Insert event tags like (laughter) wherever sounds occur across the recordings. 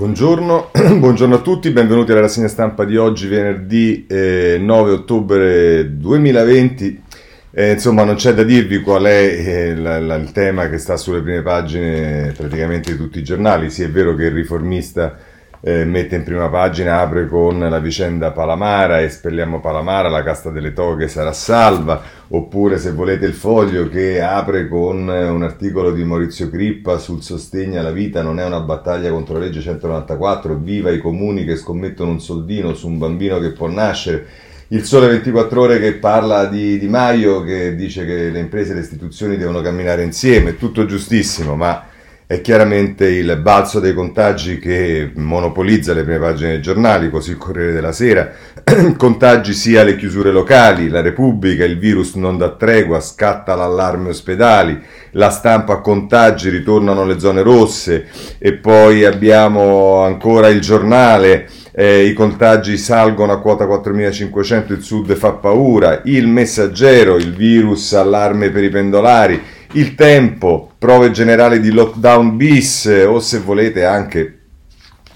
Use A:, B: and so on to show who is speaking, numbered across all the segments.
A: Buongiorno, (clears throat) buongiorno, a tutti, benvenuti alla rassegna stampa di oggi, venerdì eh, 9 ottobre 2020. Eh, insomma, non c'è da dirvi qual è eh, la, la, il tema che sta sulle prime pagine praticamente di tutti i giornali. Sì, è vero che il riformista eh, mette in prima pagina, apre con la vicenda Palamara, espelliamo Palamara, la casta delle toghe sarà salva, oppure se volete il foglio che apre con un articolo di Maurizio Crippa sul sostegno alla vita, non è una battaglia contro la legge 194, viva i comuni che scommettono un soldino su un bambino che può nascere. Il Sole 24 Ore che parla di Di Maio, che dice che le imprese e le istituzioni devono camminare insieme, tutto giustissimo, ma è chiaramente il balzo dei contagi che monopolizza le prime pagine dei giornali, così il Corriere della Sera, (clears throat) contagi sia le chiusure locali, la Repubblica, il virus non dà tregua, scatta l'allarme ospedali, la stampa contagi, ritornano le zone rosse e poi abbiamo ancora il giornale. Eh, I contagi salgono a quota 4500, il sud fa paura, il messaggero, il virus, allarme per i pendolari, il tempo, prove generali di lockdown bis o se volete anche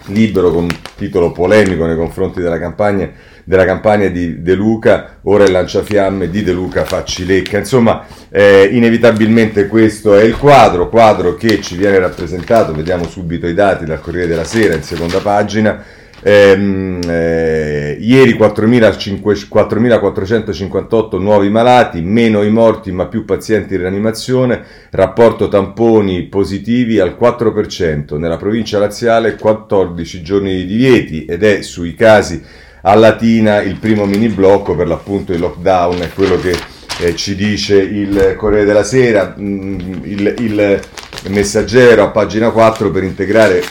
A: libero con titolo polemico nei confronti della campagna, della campagna di De Luca, ora il lanciafiamme di De Luca facci lecca. Insomma, eh, inevitabilmente questo è il quadro, quadro che ci viene rappresentato, vediamo subito i dati dal Corriere della Sera in seconda pagina Ehm, eh, ieri 4.458 nuovi malati, meno i morti ma più pazienti in rianimazione, rapporto tamponi positivi al 4%, nella provincia laziale 14 giorni di divieti ed è sui casi a Latina il primo mini blocco per l'appunto il lockdown, è quello che eh, ci dice il Corriere della Sera, mm, il, il messaggero a pagina 4 per integrare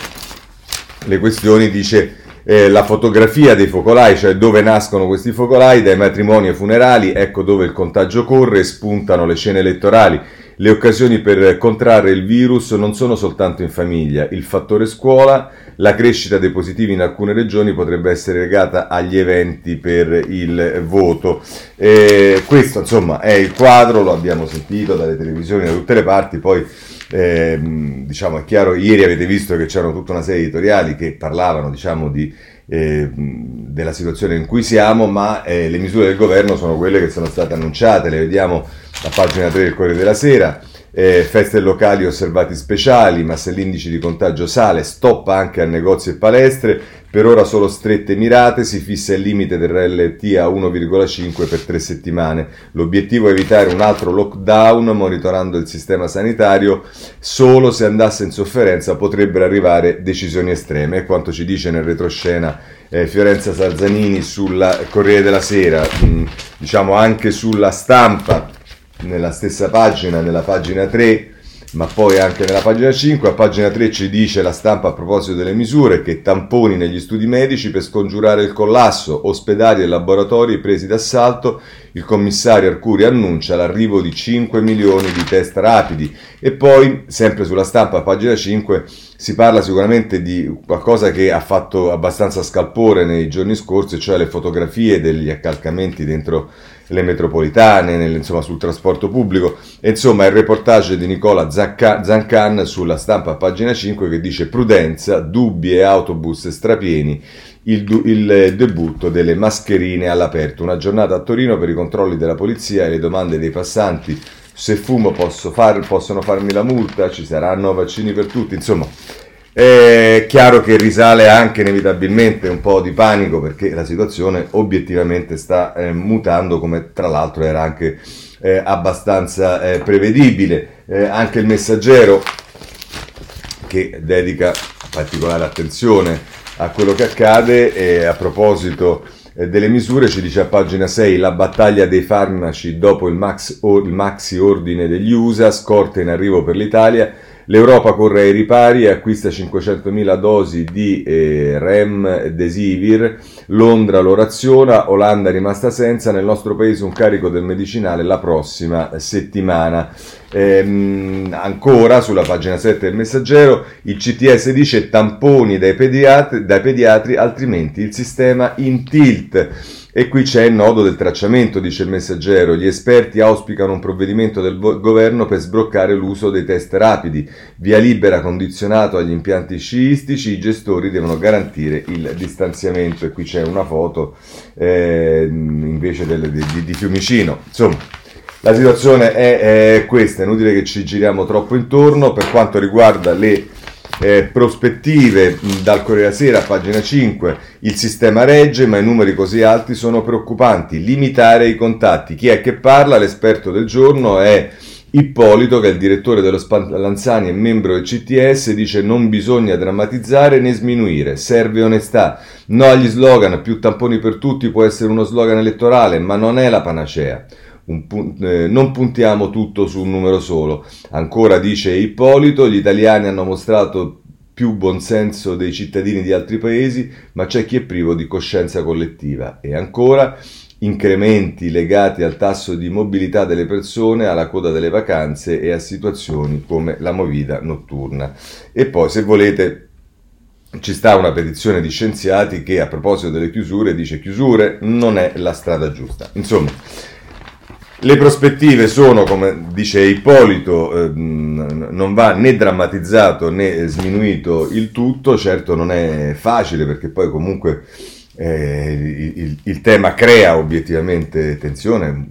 A: le questioni dice eh, la fotografia dei focolai, cioè dove nascono questi focolai, dai matrimoni ai funerali, ecco dove il contagio corre, spuntano le scene elettorali. Le occasioni per contrarre il virus non sono soltanto in famiglia, il fattore scuola, la crescita dei positivi in alcune regioni potrebbe essere legata agli eventi per il voto. Eh, questo insomma è il quadro, lo abbiamo sentito dalle televisioni da tutte le parti, poi eh, diciamo, è chiaro, ieri avete visto che c'erano tutta una serie di editoriali che parlavano diciamo, di, eh, della situazione in cui siamo, ma eh, le misure del governo sono quelle che sono state annunciate, le vediamo a pagina 3 del Corriere della Sera. Eh, feste locali osservati speciali, ma se l'indice di contagio sale, stoppa anche a negozi e palestre, per ora solo strette mirate, si fissa il limite del RLT a 1,5 per tre settimane. L'obiettivo è evitare un altro lockdown monitorando il sistema sanitario. Solo se andasse in sofferenza potrebbero arrivare decisioni estreme. È quanto ci dice nel retroscena eh, Fiorenza Sarzanini sulla Corriere della Sera, mh, mm, diciamo anche sulla stampa, nella stessa pagina, nella pagina 3 ma poi anche nella pagina 5, a pagina 3 ci dice la stampa a proposito delle misure che tamponi negli studi medici per scongiurare il collasso, ospedali e laboratori presi d'assalto, il commissario Arcuri annuncia l'arrivo di 5 milioni di test rapidi. E poi sempre sulla stampa a pagina 5 si parla sicuramente di qualcosa che ha fatto abbastanza scalpore nei giorni scorsi, cioè le fotografie degli accalcamenti dentro le metropolitane, nel, insomma sul trasporto pubblico. Insomma, il reportage di Nicola Zancan sulla stampa a pagina 5 che dice prudenza, dubbi e autobus strapieni. Il, il, debutto delle mascherine all'aperto. Una giornata a Torino per i controlli della polizia e le domande dei passanti. Se fumo posso far, possono farmi la multa, ci saranno vaccini per tutti. Insomma, è chiaro che risale anche inevitabilmente un po' di panico perché la situazione obiettivamente sta eh, mutando, come tra l'altro era anche eh, abbastanza eh, prevedibile. Eh, anche il messaggero che dedica particolare attenzione a quello che accade e a proposito eh, delle misure ci dice a pagina 6 la battaglia dei farmaci dopo il, max, il maxi ordine degli USA, scorte in arrivo per l'Italia L'Europa corre ai ripari e acquista 500.000 dosi di eh, Remdesivir, Londra lo raziona, Olanda è rimasta senza, nel nostro paese un carico del medicinale la prossima settimana. Ehm, ancora sulla pagina 7 del messaggero il CTS dice tamponi dai pediatri, dai pediatri altrimenti il sistema in tilt. E qui c'è il nodo del tracciamento, dice il messaggero. Gli esperti auspicano un provvedimento del governo per sbloccare l'uso dei test rapidi. Via libera condizionato agli impianti sciistici, i gestori devono garantire il distanziamento. E qui c'è una foto eh, invece del, di, di Fiumicino. Insomma, la situazione è, è questa, è inutile che ci giriamo troppo intorno. Per quanto riguarda le eh, prospettive dal Corriere Sera, pagina 5, il sistema regge ma i numeri così alti sono preoccupanti, limitare i contatti. Chi è che parla? L'esperto del giorno è Ippolito, che è il direttore dello Spallanzani e membro del CTS, dice non bisogna drammatizzare né sminuire, serve onestà. No agli slogan, più tamponi per tutti può essere uno slogan elettorale, ma non è la panacea pun- eh, non puntiamo tutto su un numero solo. Ancora dice Ippolito, gli italiani hanno mostrato più buonsenso dei cittadini di altri paesi, ma c'è chi è privo di coscienza collettiva. E ancora incrementi legati al tasso di mobilità delle persone, alla coda delle vacanze e a situazioni come la movida notturna. E poi, se volete, ci sta una petizione di scienziati che a proposito delle chiusure dice chiusure non è la strada giusta. Insomma, le prospettive sono, come dice Ippolito, ehm, non va né drammatizzato né sminuito il tutto, certo non è facile perché poi comunque eh, il, il, tema crea obiettivamente tensione,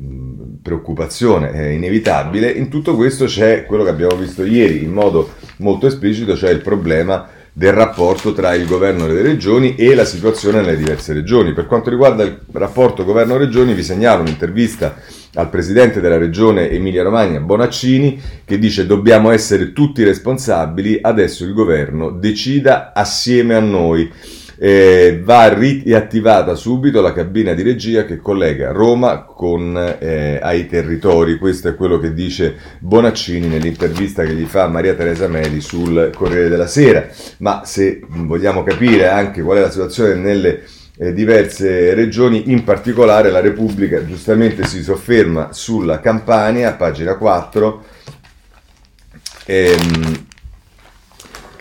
A: preoccupazione, è inevitabile. In tutto questo c'è quello che abbiamo visto ieri in modo molto esplicito, cioè il problema del rapporto tra il governo delle regioni e la situazione nelle diverse regioni. Per quanto riguarda il rapporto governo-regioni vi segnalo un'intervista al presidente della regione Emilia-Romagna Bonaccini che dice dobbiamo essere tutti responsabili, adesso il governo decida assieme a noi. Eh, va riattivata subito la cabina di regia che collega Roma con, eh, ai territori. Questo è quello che dice Bonaccini nell'intervista che gli fa Maria Teresa Meli sul Corriere della Sera. Ma se vogliamo capire anche qual è la situazione nelle eh, diverse regioni, in particolare la Repubblica giustamente si sofferma sulla Campania, pagina 4. Ehm,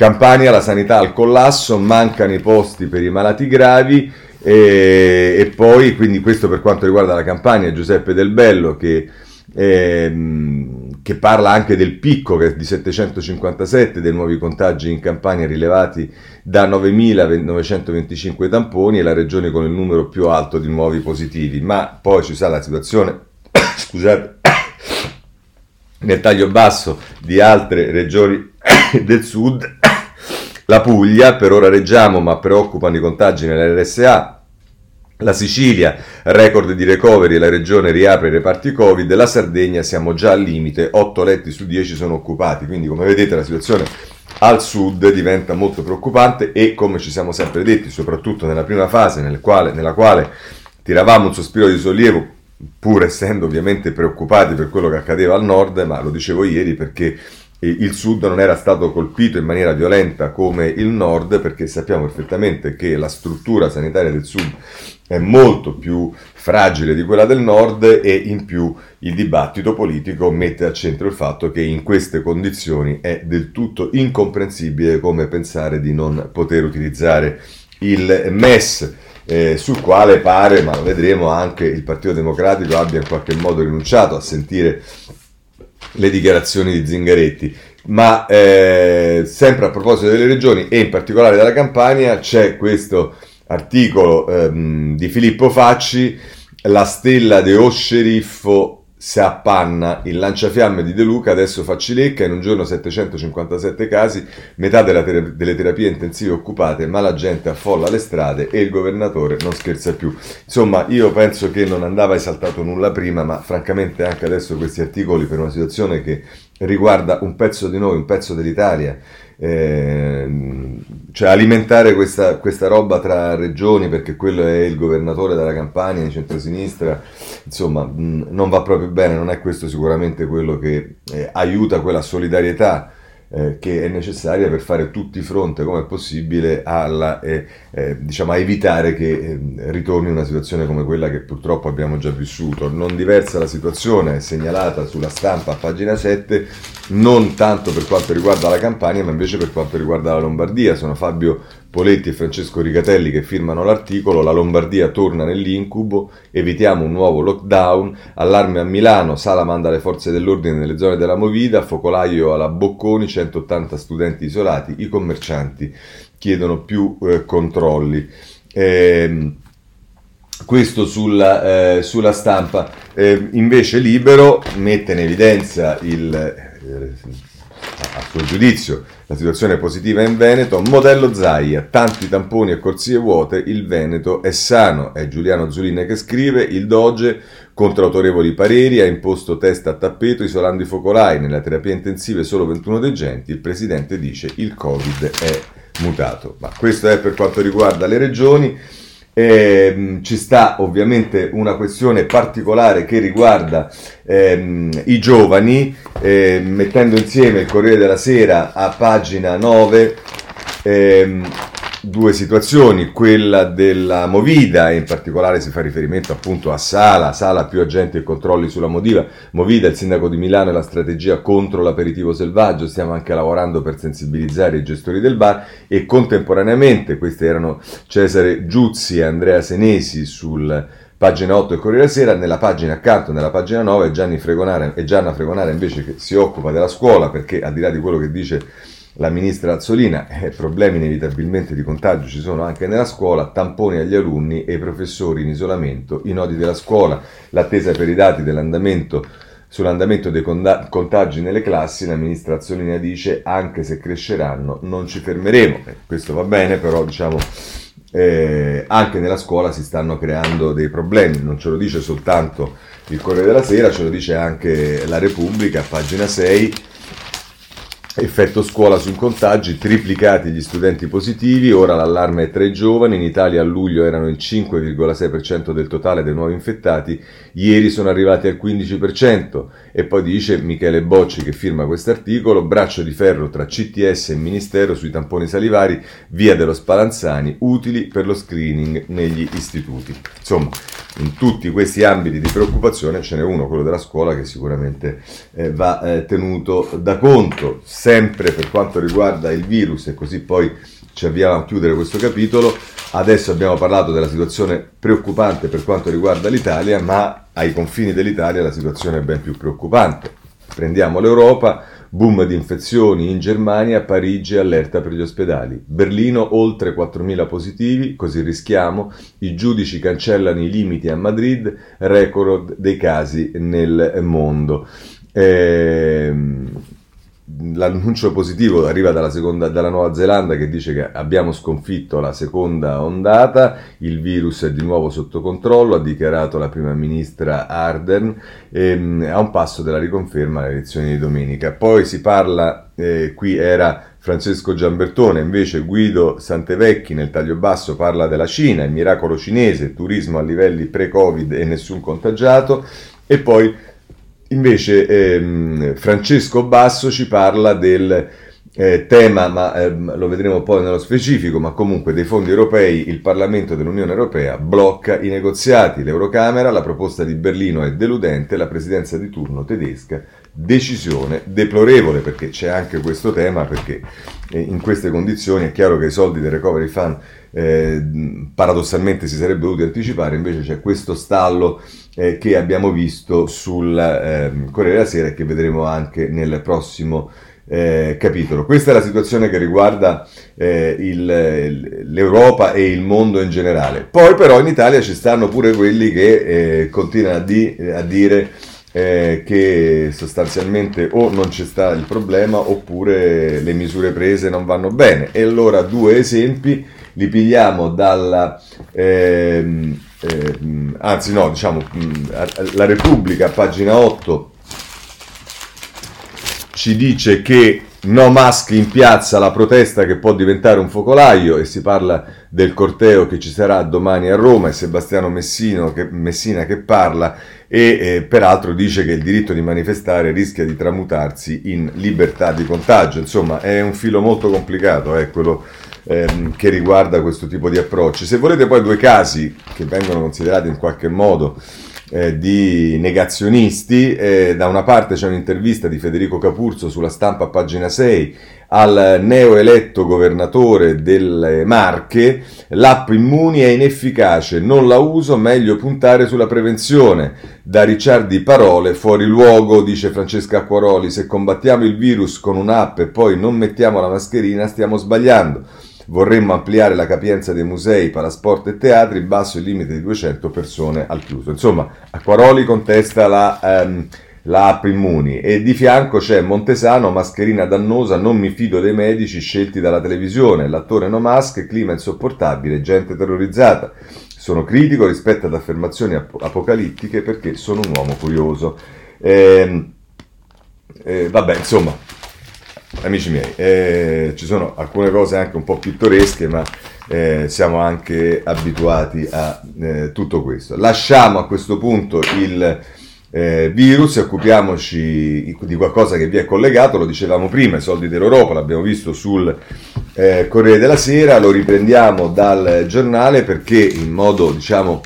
A: Campania, la sanità al collasso, mancano i posti per i malati gravi e, e poi, quindi questo per quanto riguarda la Campania, Giuseppe Del Bello che ehm, che parla anche del picco che è di 757 dei nuovi contagi in Campania rilevati da 9.925 tamponi e la regione con il numero più alto di nuovi positivi, ma poi ci sarà la situazione, (coughs) scusate, nel taglio basso di altre regioni (coughs) del sud, (coughs) la Puglia, per ora reggiamo ma preoccupano i contagi nell'RSA, la Sicilia, record di recovery, la regione riapre i reparti Covid, la Sardegna siamo già al limite, 8 letti su 10 sono occupati, quindi come vedete la situazione al sud diventa molto preoccupante e come ci siamo sempre detti, soprattutto nella prima fase nel quale, nella quale tiravamo un sospiro di sollievo, pur essendo ovviamente preoccupati per quello che accadeva al nord, ma lo dicevo ieri perché il sud non era stato colpito in maniera violenta come il nord perché sappiamo perfettamente che la struttura sanitaria del sud è molto più fragile di quella del nord e in più il dibattito politico mette al centro il fatto che in queste condizioni è del tutto incomprensibile come pensare di non poter utilizzare il MES. Eh, sul quale pare, ma lo vedremo, anche il Partito Democratico abbia in qualche modo rinunciato a sentire le dichiarazioni di Zingaretti. Ma eh, sempre a proposito delle regioni e in particolare della Campania c'è questo articolo ehm, di Filippo Facci, La stella de O sceriffo si appanna il lanciafiamme di De Luca, adesso fa cilecca, in un giorno 757 casi, metà ter- delle terapie intensive occupate, ma la gente affolla le strade e il governatore non scherza più. Insomma, io penso che non andava esaltato nulla prima, ma francamente anche adesso questi articoli per una situazione che riguarda un pezzo di noi, un pezzo dell'Italia, eh, cioè alimentare questa, questa, roba tra regioni perché quello è il governatore della Campania di centrosinistra, insomma mh, non va proprio bene, non è questo sicuramente quello che eh, aiuta quella solidarietà eh, che è necessaria per fare tutti fronte come possibile alla, eh, eh, diciamo, a evitare che eh, ritorni una situazione come quella che purtroppo abbiamo già vissuto. Non diversa la situazione segnalata sulla stampa a pagina 7, non tanto per quanto riguarda la Campania, ma invece per quanto riguarda la Lombardia. Sono Fabio Poletti e Francesco Rigatelli che firmano l'articolo, la Lombardia torna nell'incubo, evitiamo un nuovo lockdown, allarme a Milano, Sala manda le forze dell'ordine nelle zone della Movida, focolaio alla Bocconi, 180 studenti isolati, i commercianti chiedono più eh, controlli. Eh, questo sulla, eh, sulla stampa. Eh, invece Libero mette in evidenza il, eh, a suo giudizio. La situazione è positiva in Veneto, modello Zaia, tanti tamponi e corsie vuote, il Veneto è sano, è Giuliano Zuline che scrive, il Doge contro autorevoli pareri ha imposto test a tappeto isolando i focolai, nella terapia intensiva solo 21 degenti, il Presidente dice il Covid è mutato. Ma questo è per quanto riguarda le regioni. Eh, ci sta ovviamente una questione particolare che riguarda ehm, i giovani, eh, mettendo insieme il Corriere della Sera a pagina 9. Due situazioni, quella della Movida, e in particolare si fa riferimento appunto a Sala, Sala più agenti e controlli sulla Movida, Movida, il sindaco di Milano e la strategia contro l'aperitivo selvaggio, stiamo anche lavorando per sensibilizzare i gestori del bar e contemporaneamente, questi erano Cesare Giuzzi e Andrea Senesi sul pagina 8 del Corriere Sera, nella pagina accanto, nella pagina 9, Gianni Fregonare, e Gianna Fregonare invece che si occupa della scuola, perché al di là di quello che dice la ministra Azzolina, eh, problemi inevitabilmente di contagio ci sono anche nella scuola, tamponi agli alunni e i professori in isolamento, i nodi della scuola, l'attesa per i dati dell'andamento sull'andamento dei contagi nelle classi, la ministra Azzolina dice anche se cresceranno non ci fermeremo. Eh, questo va bene, però diciamo eh, anche nella scuola si stanno creando dei problemi, non ce lo dice soltanto il Corriere della Sera, ce lo dice anche la Repubblica, pagina 6 Effetto scuola sui contagi, triplicati gli studenti positivi, ora l'allarme è tra i giovani, in Italia a luglio erano il 5,6% del totale dei nuovi infettati, ieri sono arrivati al 15% e poi dice Michele Bocci che firma questo articolo, braccio di ferro tra CTS e Ministero sui tamponi salivari, via dello Spallanzani, utili per lo screening negli istituti. Insomma, in tutti questi ambiti di preoccupazione ce n'è uno, quello della scuola, che sicuramente eh, va eh, tenuto da conto, sempre per quanto riguarda il virus, e così poi ci avviamo a chiudere questo capitolo. Adesso abbiamo parlato della situazione preoccupante per quanto riguarda l'Italia, ma ai confini dell'Italia la situazione è ben più preoccupante. Prendiamo l'Europa, Boom di infezioni in Germania, Parigi allerta per gli ospedali. Berlino oltre 4.000 positivi, così rischiamo. I giudici cancellano i limiti a Madrid, record dei casi nel mondo. Ehm l'annuncio positivo arriva dalla, seconda, dalla, Nuova Zelanda che dice che abbiamo sconfitto la seconda ondata, il virus è di nuovo sotto controllo, ha dichiarato la prima ministra Ardern, ehm, a un passo della riconferma alle elezioni di domenica. Poi si parla, eh, qui era Francesco Giambertone, invece Guido Santevecchi nel taglio basso parla della Cina, il miracolo cinese, turismo a livelli pre-Covid e nessun contagiato, e poi Invece ehm, Francesco Basso ci parla del eh, tema, ma ehm, lo vedremo poi nello specifico, ma comunque dei fondi europei, il Parlamento dell'Unione Europea blocca i negoziati, l'Eurocamera, la proposta di Berlino è deludente, la presidenza di turno tedesca, decisione deplorevole, perché c'è anche questo tema, perché eh, in queste condizioni è chiaro che i soldi del Recovery Fund eh, paradossalmente si sarebbe dovuti anticipare, invece c'è questo stallo eh, che abbiamo visto sul eh, Corriere della Sera e che vedremo anche nel prossimo eh, capitolo. Questa è la situazione che riguarda eh, il, l'Europa e il mondo in generale. Poi però in Italia ci stanno pure quelli che eh, continuano a, di, a dire eh, che sostanzialmente o non c'è sta il problema oppure le misure prese non vanno bene. E allora due esempi li pigliamo dalla... Ehm, eh, anzi no, diciamo, la Repubblica, pagina 8, ci dice che No mask in piazza, la protesta che può diventare un focolaio e si parla del corteo che ci sarà domani a Roma e Sebastiano Messino, che, Messina che parla e eh, peraltro dice che il diritto di manifestare rischia di tramutarsi in libertà di contagio. Insomma, è un filo molto complicato, eh, quello ehm, che riguarda questo tipo di approcci. Se volete poi due casi che vengono considerati in qualche modo eh, di negazionisti. Eh, da una parte c'è un'intervista di Federico Capurzo sulla stampa a pagina 6 al neoeletto governatore delle Marche, l'app Immuni è inefficace, non la uso, meglio puntare sulla prevenzione. Da Ricciardi parole, fuori luogo, dice Francesca Acquaroli, se combattiamo il virus con un'app e poi non mettiamo la mascherina stiamo sbagliando. Vorremmo ampliare la capienza dei musei, palasport e teatri, basso il limite di 200 persone al chiuso. Insomma, Acquaroli contesta la, um, la app Immuni e di fianco c'è Montesano, mascherina dannosa, non mi fido dei medici scelti dalla televisione, l'attore no mask, clima insopportabile, gente terrorizzata. Sono critico rispetto ad affermazioni ap- apocalittiche perché sono un uomo curioso. Eh, eh, vabbè, insomma, amici miei, eh, ci sono alcune cose anche un po' pittoresche, ma eh, siamo anche abituati a eh, tutto questo. Lasciamo a questo punto il eh, virus e occupiamoci di qualcosa che vi è collegato, lo dicevamo prima, i soldi dell'Europa, l'abbiamo visto sul eh, Corriere della Sera, lo riprendiamo dal giornale perché in modo, diciamo,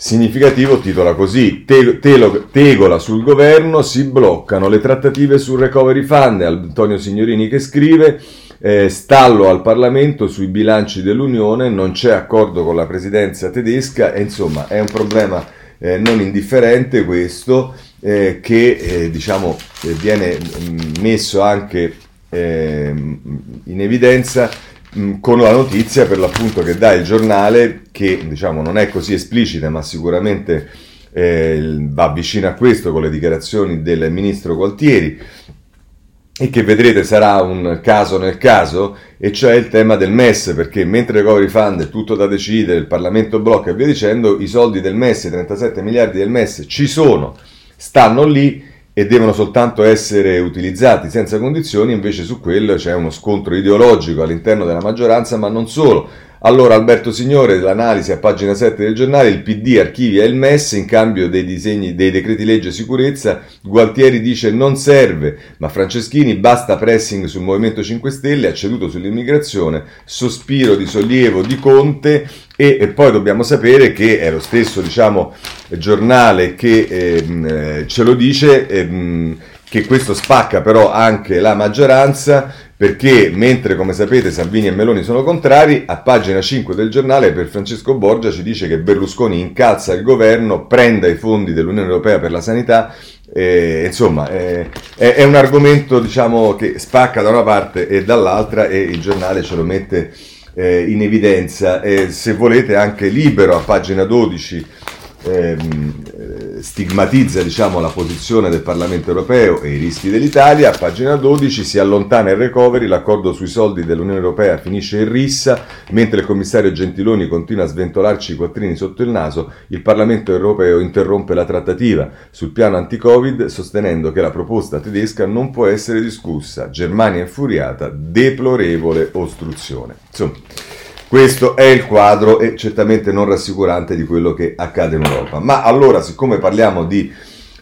A: significativo titola così, te, te, tegola sul governo, si bloccano le trattative sul recovery fund, Antonio Signorini che scrive, eh, stallo al Parlamento sui bilanci dell'Unione, non c'è accordo con la presidenza tedesca e insomma è un problema eh, non indifferente questo eh, che eh, diciamo eh, viene mm, messo anche ehm, in evidenza con la notizia per l'appunto che dà il giornale che diciamo non è così esplicita ma sicuramente eh, va vicino a questo con le dichiarazioni del ministro Gualtieri e che vedrete sarà un caso nel caso, e cioè il tema del MES, perché mentre il recovery fund è tutto da decidere, il Parlamento blocca e via dicendo, i soldi del MES, i 37 miliardi del MES ci sono, stanno lì e devono soltanto essere utilizzati senza condizioni, invece su quello c'è uno scontro ideologico all'interno della maggioranza, ma non solo. Allora Alberto Signore, l'analisi a pagina 7 del giornale, il PD archivia il MES in cambio dei disegni dei decreti legge sicurezza, Gualtieri dice non serve, ma Franceschini basta pressing sul Movimento 5 Stelle, ha ceduto sull'immigrazione, sospiro di sollievo di Conte e, e poi dobbiamo sapere che è lo stesso diciamo, giornale che ehm, ce lo dice, ehm, che questo spacca però anche la maggioranza perché mentre come sapete Salvini e Meloni sono contrari, a pagina 5 del giornale per Francesco Borgia ci dice che Berlusconi incalza il governo, prenda i fondi dell'Unione Europea per la sanità, eh, insomma eh, è, un argomento diciamo, che spacca da una parte e dall'altra e il giornale ce lo mette eh, in evidenza. se volete anche libero a pagina 12 ehm, eh, stigmatizza diciamo, la posizione del Parlamento europeo e i rischi dell'Italia. A pagina 12 si allontana il recovery, l'accordo sui soldi dell'Unione Europea finisce in rissa, mentre il commissario Gentiloni continua a sventolarci i quattrini sotto il naso, il Parlamento europeo interrompe la trattativa sul piano anti-Covid sostenendo che la proposta tedesca non può essere discussa. Germania infuriata, deplorevole ostruzione. Insomma, questo è il quadro e certamente non rassicurante di quello che accade in Europa. Ma allora, siccome parliamo di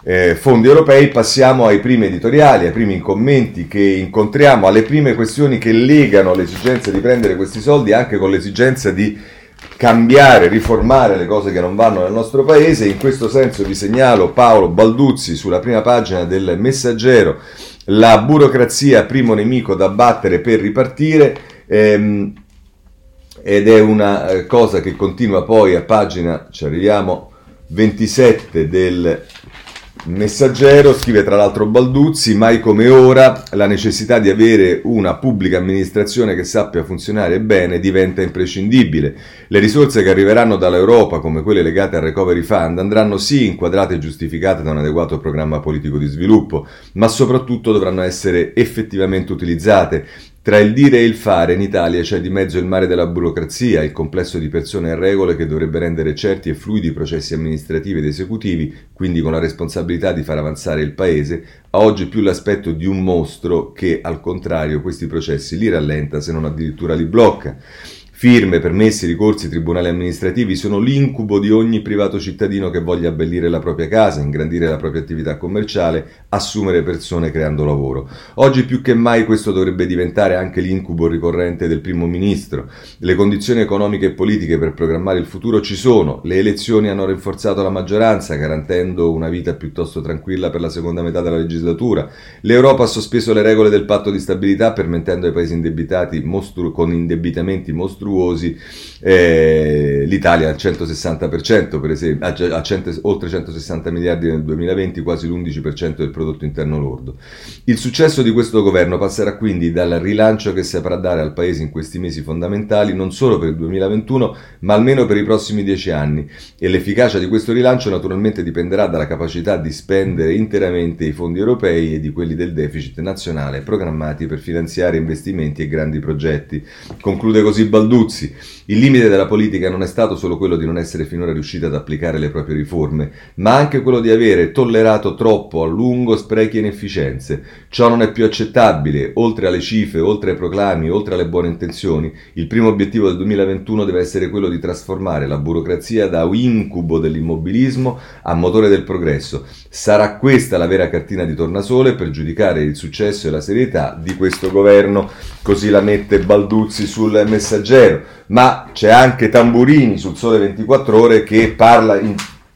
A: eh, fondi europei, passiamo ai primi editoriali, ai primi commenti che incontriamo, alle prime questioni che legano l'esigenza di prendere questi soldi anche con l'esigenza di cambiare, riformare le cose che non vanno nel nostro paese. In questo senso vi segnalo Paolo Balduzzi sulla prima pagina del Messaggero, la burocrazia primo nemico da battere per ripartire. Ehm, ed è una eh, cosa che continua poi a pagina, ci arriviamo, 27 del Messaggero, scrive tra l'altro Balduzzi, mai come ora la necessità di avere una pubblica amministrazione che sappia funzionare bene diventa imprescindibile. Le risorse che arriveranno dall'Europa, come quelle legate al Recovery Fund, andranno sì inquadrate e giustificate da un adeguato programma politico di sviluppo, ma soprattutto dovranno essere effettivamente utilizzate Tra il dire e il fare in Italia c'è di mezzo il mare della burocrazia, il complesso di persone e regole che dovrebbe rendere certi e fluidi i processi amministrativi ed esecutivi, quindi con la responsabilità di far avanzare il Paese, ha oggi più l'aspetto di un mostro che, al contrario, questi processi li rallenta se non addirittura li blocca. Firme, permessi, ricorsi, tribunali amministrativi sono l'incubo di ogni privato cittadino che voglia abbellire la propria casa, ingrandire la propria attività commerciale, assumere persone creando lavoro. Oggi più che mai questo dovrebbe diventare anche l'incubo ricorrente del primo ministro. Le condizioni economiche e politiche per programmare il futuro ci sono, le elezioni hanno rinforzato la maggioranza, garantendo una vita piuttosto tranquilla per la seconda metà della legislatura. L'Europa ha sospeso le regole del patto di stabilità permettendo ai paesi indebitati mostru- con indebitamenti mostruosi mostruosi, eh, l'Italia al 160%, per esempio, a, a 100, oltre 160 miliardi nel 2020, quasi l'11% del prodotto interno lordo. Il successo di questo governo passerà quindi dal rilancio che saprà dare al Paese in questi mesi fondamentali, non solo per il 2021, ma almeno per i prossimi dieci anni. E l'efficacia di questo rilancio naturalmente dipenderà dalla capacità di spendere interamente i fondi europei e di quelli del deficit nazionale programmati per finanziare investimenti e grandi progetti. Conclude così Balduzzi Duzzi Il limite della politica non è stato solo quello di non essere finora riuscita ad applicare le proprie riforme, ma anche quello di avere tollerato troppo a lungo sprechi e inefficienze. Ciò non è più accettabile. Oltre alle cifre, oltre ai proclami, oltre alle buone intenzioni, il primo obiettivo del 2021 deve essere quello di trasformare la burocrazia da incubo dell'immobilismo a motore del progresso. Sarà questa la vera cartina di tornasole per giudicare il successo e la serietà di questo governo. Così la mette Balduzzi sul messaggero vero, c'è anche Tamburini sul Sole 24 Ore che parla in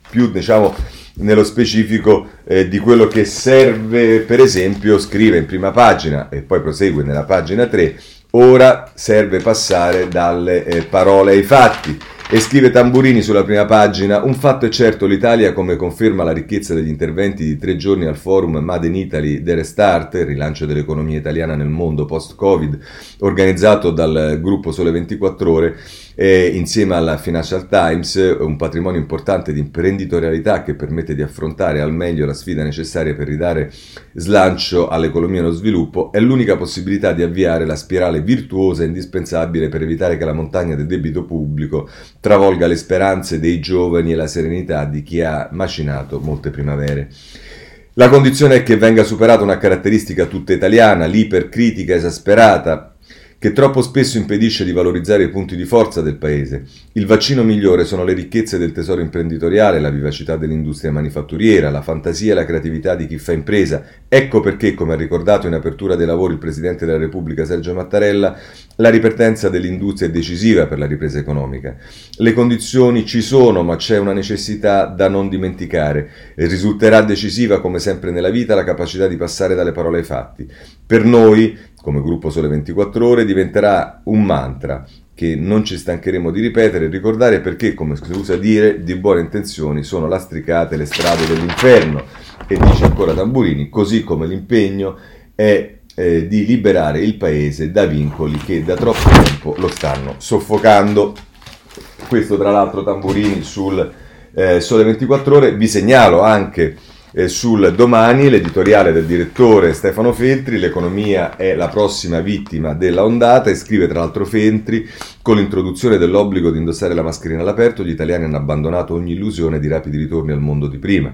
A: più, diciamo, nello specifico eh, di quello che serve, per esempio, scrive in prima pagina e poi prosegue nella pagina 3, ora serve passare dalle eh, parole ai fatti. E scrive Tamburini sulla prima pagina, un fatto è certo, l'Italia, come conferma la ricchezza degli interventi di tre giorni al forum Made in Italy The Restart, il rilancio dell'economia italiana nel mondo post-Covid, organizzato dal gruppo Sole 24 Ore, e insieme alla Financial Times, un patrimonio importante di imprenditorialità che permette di affrontare al meglio la sfida necessaria per ridare slancio all'economia e allo sviluppo, è l'unica possibilità di avviare la spirale virtuosa indispensabile per evitare che la montagna del debito pubblico travolga le speranze dei giovani e la serenità di chi ha macinato molte primavere. La condizione è che venga superata una caratteristica tutta italiana, l'ipercritica esasperata, che troppo spesso impedisce di valorizzare i punti di forza del paese. Il vaccino migliore sono le ricchezze del tesoro imprenditoriale, la vivacità dell'industria manifatturiera, la fantasia e la creatività di chi fa impresa. Ecco perché, come ha ricordato in apertura dei lavori il Presidente della Repubblica Sergio Mattarella, la ripartenza dell'industria è decisiva per la ripresa economica. Le condizioni ci sono, ma c'è una necessità da non dimenticare. Risulterà decisiva, come sempre nella vita, la capacità di passare dalle parole ai fatti. Per noi, come gruppo Sole 24 Ore, diventerà un mantra che non ci stancheremo di ripetere e ricordare perché, come si usa dire, di buone intenzioni sono lastricate le strade dell'inferno. E dice ancora Tamburini, così come l'impegno è eh, di liberare il paese da vincoli che da troppo tempo lo stanno soffocando. Questo tra l'altro Tamburini sul eh, Sole 24 Ore. Vi segnalo anche eh, sul domani, l'editoriale del direttore Stefano Feltri, l'economia è la prossima vittima della ondata e scrive tra l'altro Feltri, con l'introduzione dell'obbligo di indossare la mascherina all'aperto gli italiani hanno abbandonato ogni illusione di rapidi ritorni al mondo di prima.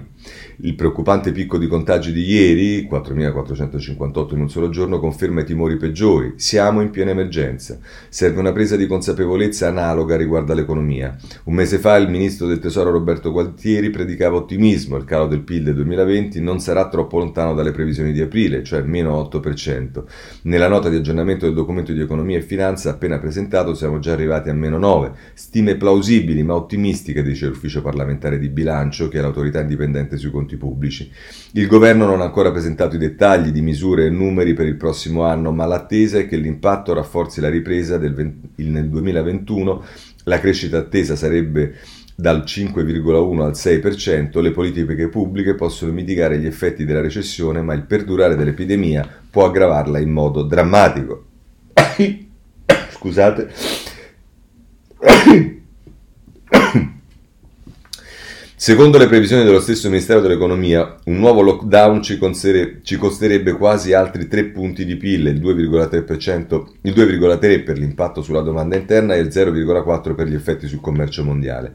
A: Il preoccupante picco di contagi di ieri, 4.458 in un solo giorno, conferma i timori peggiori. Siamo in piena emergenza. Serve una presa di consapevolezza analoga riguardo all'economia. Un mese fa il ministro del Tesoro Roberto Gualtieri predicava ottimismo. Il calo del PIL del 2020 non sarà troppo lontano dalle previsioni di aprile, cioè meno 8%. Nella nota di aggiornamento del documento di economia e finanza appena presentato siamo già arrivati a meno 9. Stime plausibili ma ottimistiche, dice l'ufficio parlamentare di bilancio, che è l'autorità indipendente sui conti pubblici. Il governo non ha ancora presentato i dettagli di misure e numeri per il prossimo anno, ma l'attesa è che l'impatto rafforzi la ripresa del 20, nel 2021. La crescita attesa sarebbe dal 5,1 al 6%, le politiche pubbliche possono mitigare gli effetti della recessione, ma il perdurare dell'epidemia può aggravarla in modo drammatico. (coughs) Scusate. (coughs) Secondo le previsioni dello stesso Ministero dell'Economia, un nuovo lockdown ci, ci costerebbe quasi altri 3 punti di PIL, il 2,3%, il 2,3% per l'impatto sulla domanda interna e il 0,4% per gli effetti sul commercio mondiale.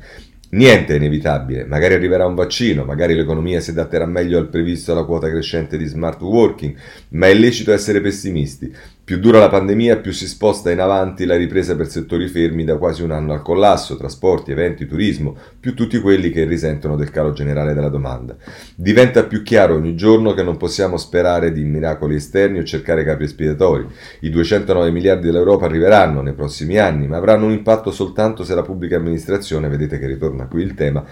A: Niente è inevitabile, magari arriverà un vaccino, magari l'economia si adatterà meglio al previsto alla quota crescente di smart working, ma è lecito essere pessimisti. Più dura la pandemia, più si sposta in avanti la ripresa per settori fermi da quasi un anno al collasso, trasporti, eventi, turismo, più tutti quelli che risentono del calo generale della domanda. Diventa più chiaro ogni giorno che non possiamo sperare di miracoli esterni o cercare capi espiatori. I 209 miliardi dell'Europa arriveranno nei prossimi anni, ma avranno un impatto soltanto se la pubblica amministrazione, vedete che ritorna qui il tema,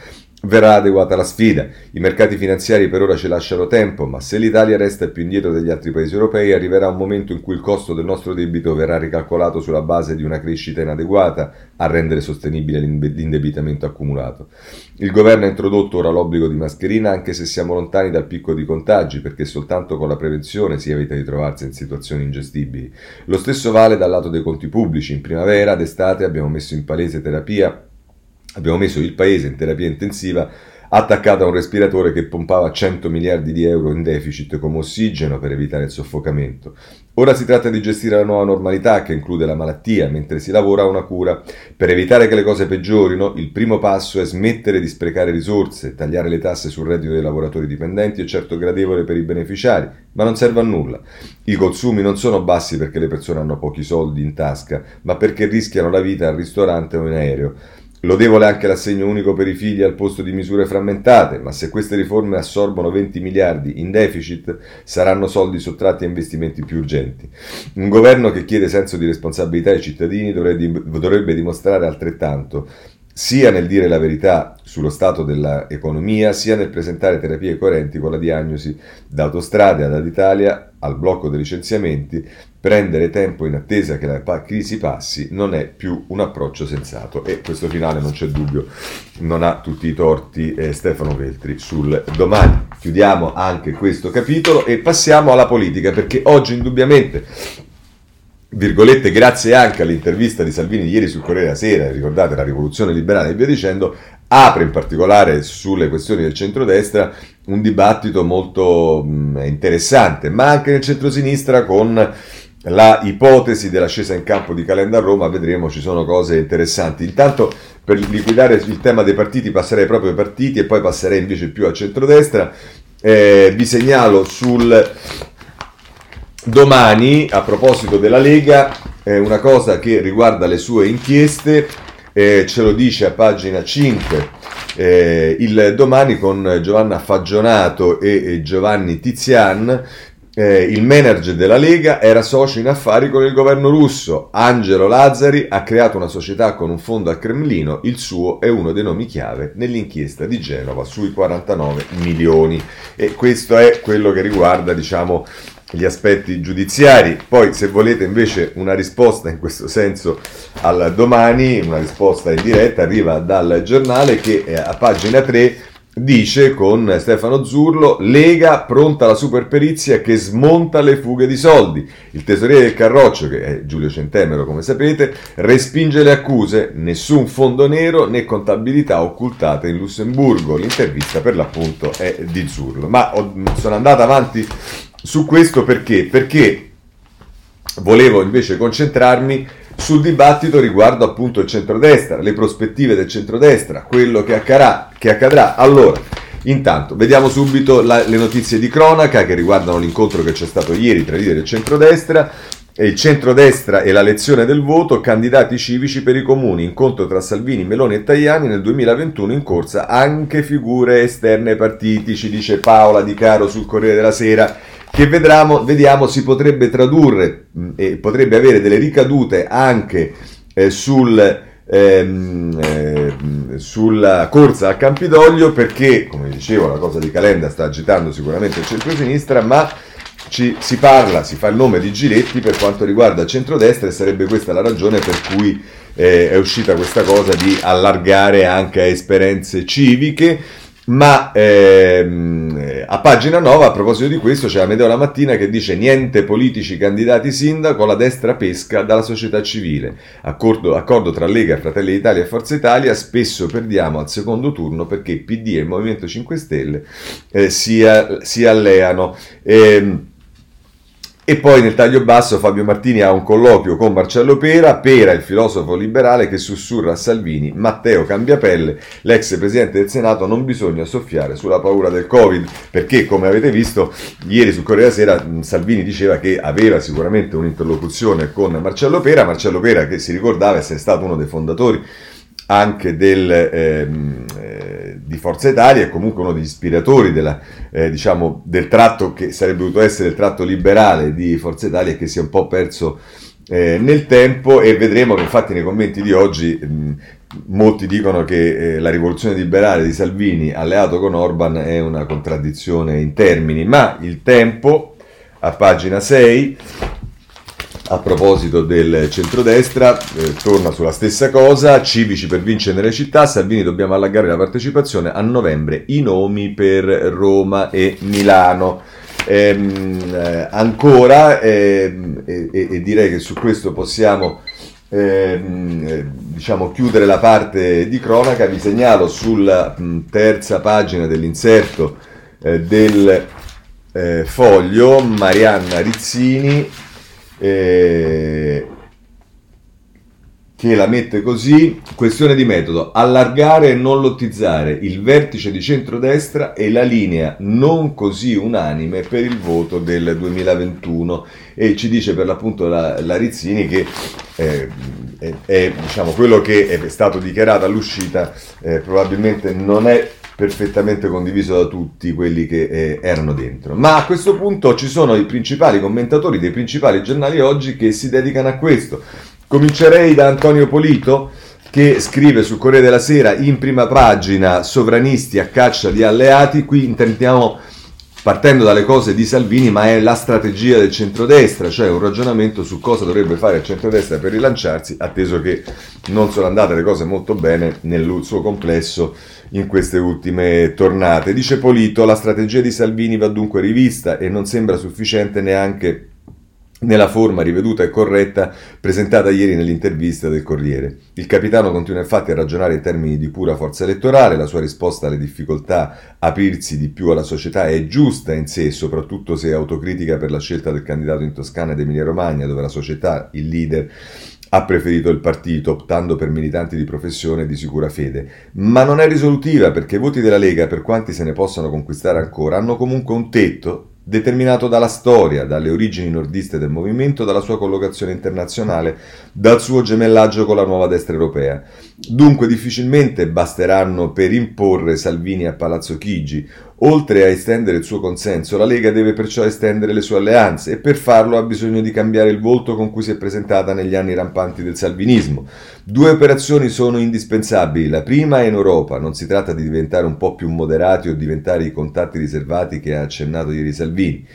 A: Verrà adeguata la sfida. I mercati finanziari per ora ci lasciano tempo, ma se l'Italia resta più indietro degli altri paesi europei, arriverà un momento in cui il costo del nostro debito verrà ricalcolato sulla base di una crescita inadeguata a rendere sostenibile l'indebitamento accumulato. Il governo ha introdotto ora l'obbligo di mascherina anche se siamo lontani dal picco di contagi, perché soltanto con la prevenzione si evita di trovarsi in situazioni ingestibili. Lo stesso vale dal lato dei conti pubblici. In primavera, d'estate abbiamo messo in palese terapia Abbiamo messo il paese in terapia intensiva attaccato a un respiratore che pompava 100 miliardi di euro in deficit come ossigeno per evitare il soffocamento. Ora si tratta di gestire la nuova normalità che include la malattia mentre si lavora a una cura. Per evitare che le cose peggiorino, il primo passo è smettere di sprecare risorse, tagliare le tasse sul reddito dei lavoratori dipendenti è certo gradevole per i beneficiari, ma non serve a nulla. I consumi non sono bassi perché le persone hanno pochi soldi in tasca, ma perché rischiano la vita al ristorante o in aereo. Lodevole anche l'assegno unico per i figli al posto di misure frammentate, ma se queste riforme assorbono 20 miliardi in deficit, saranno soldi sottratti a investimenti più urgenti. Un governo che chiede senso di responsabilità ai cittadini dovrebbe dimostrare altrettanto sia nel dire la verità sullo stato dell'economia, sia nel presentare terapie coerenti con la diagnosi da autostrade ad Italia al blocco dei licenziamenti, prendere tempo in attesa che la crisi passi non è più un approccio sensato e questo finale non c'è dubbio non ha tutti i torti eh, Stefano Veltri sul domani. Chiudiamo anche questo capitolo e passiamo alla politica perché oggi indubbiamente virgolette, grazie anche all'intervista di Salvini ieri sul Corriere della Sera, ricordate la rivoluzione liberale e via dicendo, apre in particolare sulle questioni del centrodestra un dibattito molto mh, interessante, ma anche nel centrosinistra con la ipotesi dell'ascesa in campo di Calenda a Roma, vedremo ci sono cose interessanti. Intanto per liquidare il tema dei partiti passerei proprio ai partiti e poi passerei invece più al centrodestra. Eh, vi segnalo sul domani, a proposito della Lega, eh, una cosa che riguarda le sue inchieste, eh, ce lo dice a pagina 5 eh, il domani con Giovanna Fagionato e, e Giovanni Tizian. Eh, il manager della Lega era socio in affari con il governo russo. Angelo Lazzari ha creato una società con un fondo al Cremlino. Il suo è uno dei nomi chiave nell'inchiesta di Genova sui 49 milioni. E questo è quello che riguarda, diciamo, gli aspetti giudiziari. Poi, se volete invece una risposta in questo senso al domani, una risposta in diretta, arriva dal giornale che a pagina 3 dice con Stefano Zurlo Lega pronta la superperizia che smonta le fughe di soldi. Il tesoriere del Carroccio, che è Giulio Centemero come sapete, respinge le accuse, nessun fondo nero né contabilità occultate in Lussemburgo. L'intervista per l'appunto è di Zurlo. Ma sono andata avanti su questo perché? Perché volevo invece concentrarmi sul dibattito riguardo appunto il centrodestra, le prospettive del centrodestra, quello che accadrà. Che accadrà. Allora, intanto, vediamo subito la, le notizie di cronaca che riguardano l'incontro che c'è stato ieri tra i leader del centrodestra. Il centrodestra e la lezione del voto, candidati civici per i comuni, incontro tra Salvini, Meloni e Tajani nel 2021 in corsa anche figure esterne ai partiti, ci dice Paola Di Caro sul Corriere della Sera che vedremo, vediamo si potrebbe tradurre e potrebbe avere delle ricadute anche eh, sul, ehm, eh, sulla corsa a Campidoglio perché, come dicevo, la cosa di Calenda sta agitando sicuramente il centro-sinistra, ma ci, si parla, si fa il nome di Giletti per quanto riguarda il centrodestra e sarebbe questa la ragione per cui eh, è uscita questa cosa di allargare anche a esperienze civiche ma ehm, a pagina 9, a proposito di questo, c'è Amedeo la mattina che dice niente politici candidati sindaco, la destra pesca dalla società civile. Accordo, accordo tra Lega, Fratelli d'Italia e Forza Italia, spesso perdiamo al secondo turno perché PD e Movimento 5 Stelle eh, si, si, alleano. Eh, e poi nel taglio basso Fabio Martini ha un colloquio con Marcello Pera, Pera il filosofo liberale che sussurra a Salvini, Matteo Cambiapelle, l'ex presidente del Senato, non bisogna soffiare sulla paura del Covid, perché come avete visto ieri su Corriere della Sera Salvini diceva che aveva sicuramente un'interlocuzione con Marcello Pera, Marcello Pera che si ricordava essere stato uno dei fondatori anche del, ehm, eh, di Forza Italia, è comunque uno degli ispiratori della, eh, diciamo, del tratto che sarebbe dovuto essere il tratto liberale di Forza Italia che si è un po' perso eh, nel tempo e vedremo che infatti nei commenti di oggi mh, molti dicono che eh, la rivoluzione liberale di Salvini alleato con Orban è una contraddizione in termini, ma il tempo a pagina 6 a proposito del centrodestra, eh, torna sulla stessa cosa, civici per vincere nelle città, Salvini dobbiamo allargare la partecipazione, a novembre i nomi per Roma e Milano. Ehm, eh, ancora, ehm, e, e, direi che su questo possiamo ehm, eh, diciamo, chiudere la parte di cronaca, vi segnalo sulla mh, terza pagina dell'inserto eh, del eh, foglio Marianna Rizzini eh, che la mette così, questione di metodo, allargare e non lottizzare il vertice di centrodestra e la linea non così unanime per il voto del 2021 e ci dice per l'appunto la, la Rizzini che eh, è, è, diciamo, quello che è stato dichiarato all'uscita eh, probabilmente non è perfettamente condiviso da tutti quelli che eh, erano dentro. Ma a questo punto ci sono i principali commentatori dei principali giornali oggi che si dedicano a questo. Comincerei da Antonio Polito che scrive sul Corriere della Sera in prima pagina sovranisti a caccia di alleati, qui intendiamo partendo dalle cose di Salvini, ma è la strategia del centrodestra, cioè un ragionamento su cosa dovrebbe fare il centrodestra per rilanciarsi, atteso che non sono andate le cose molto bene nel suo complesso in queste ultime tornate. Dice Polito, la strategia di Salvini va dunque rivista e non sembra sufficiente neanche nella forma riveduta e corretta presentata ieri nell'intervista del Corriere. Il capitano continua infatti a ragionare in termini di pura forza elettorale, la sua risposta alle difficoltà aprirsi di più alla società è giusta in sé, soprattutto se è autocritica per la scelta del candidato in Toscana ed Emilia Romagna, dove la società, il leader, ha preferito il partito, optando per militanti di professione e di sicura fede. Ma non è risolutiva perché i voti della Lega, per quanti se ne possano conquistare ancora, hanno comunque un tetto determinato dalla storia, dalle origini nordiste del movimento, dalla sua collocazione internazionale, dal suo gemellaggio con la nuova destra europea. Dunque difficilmente basteranno per imporre Salvini a Palazzo Chigi. Oltre a estendere il suo consenso, la Lega deve perciò estendere le sue alleanze e per farlo ha bisogno di cambiare il volto con cui si è presentata negli anni rampanti del salvinismo. Due operazioni sono indispensabili. La prima è in Europa, non si tratta di diventare un po' più moderati o diventare i contatti riservati che ha accennato ieri Salvini.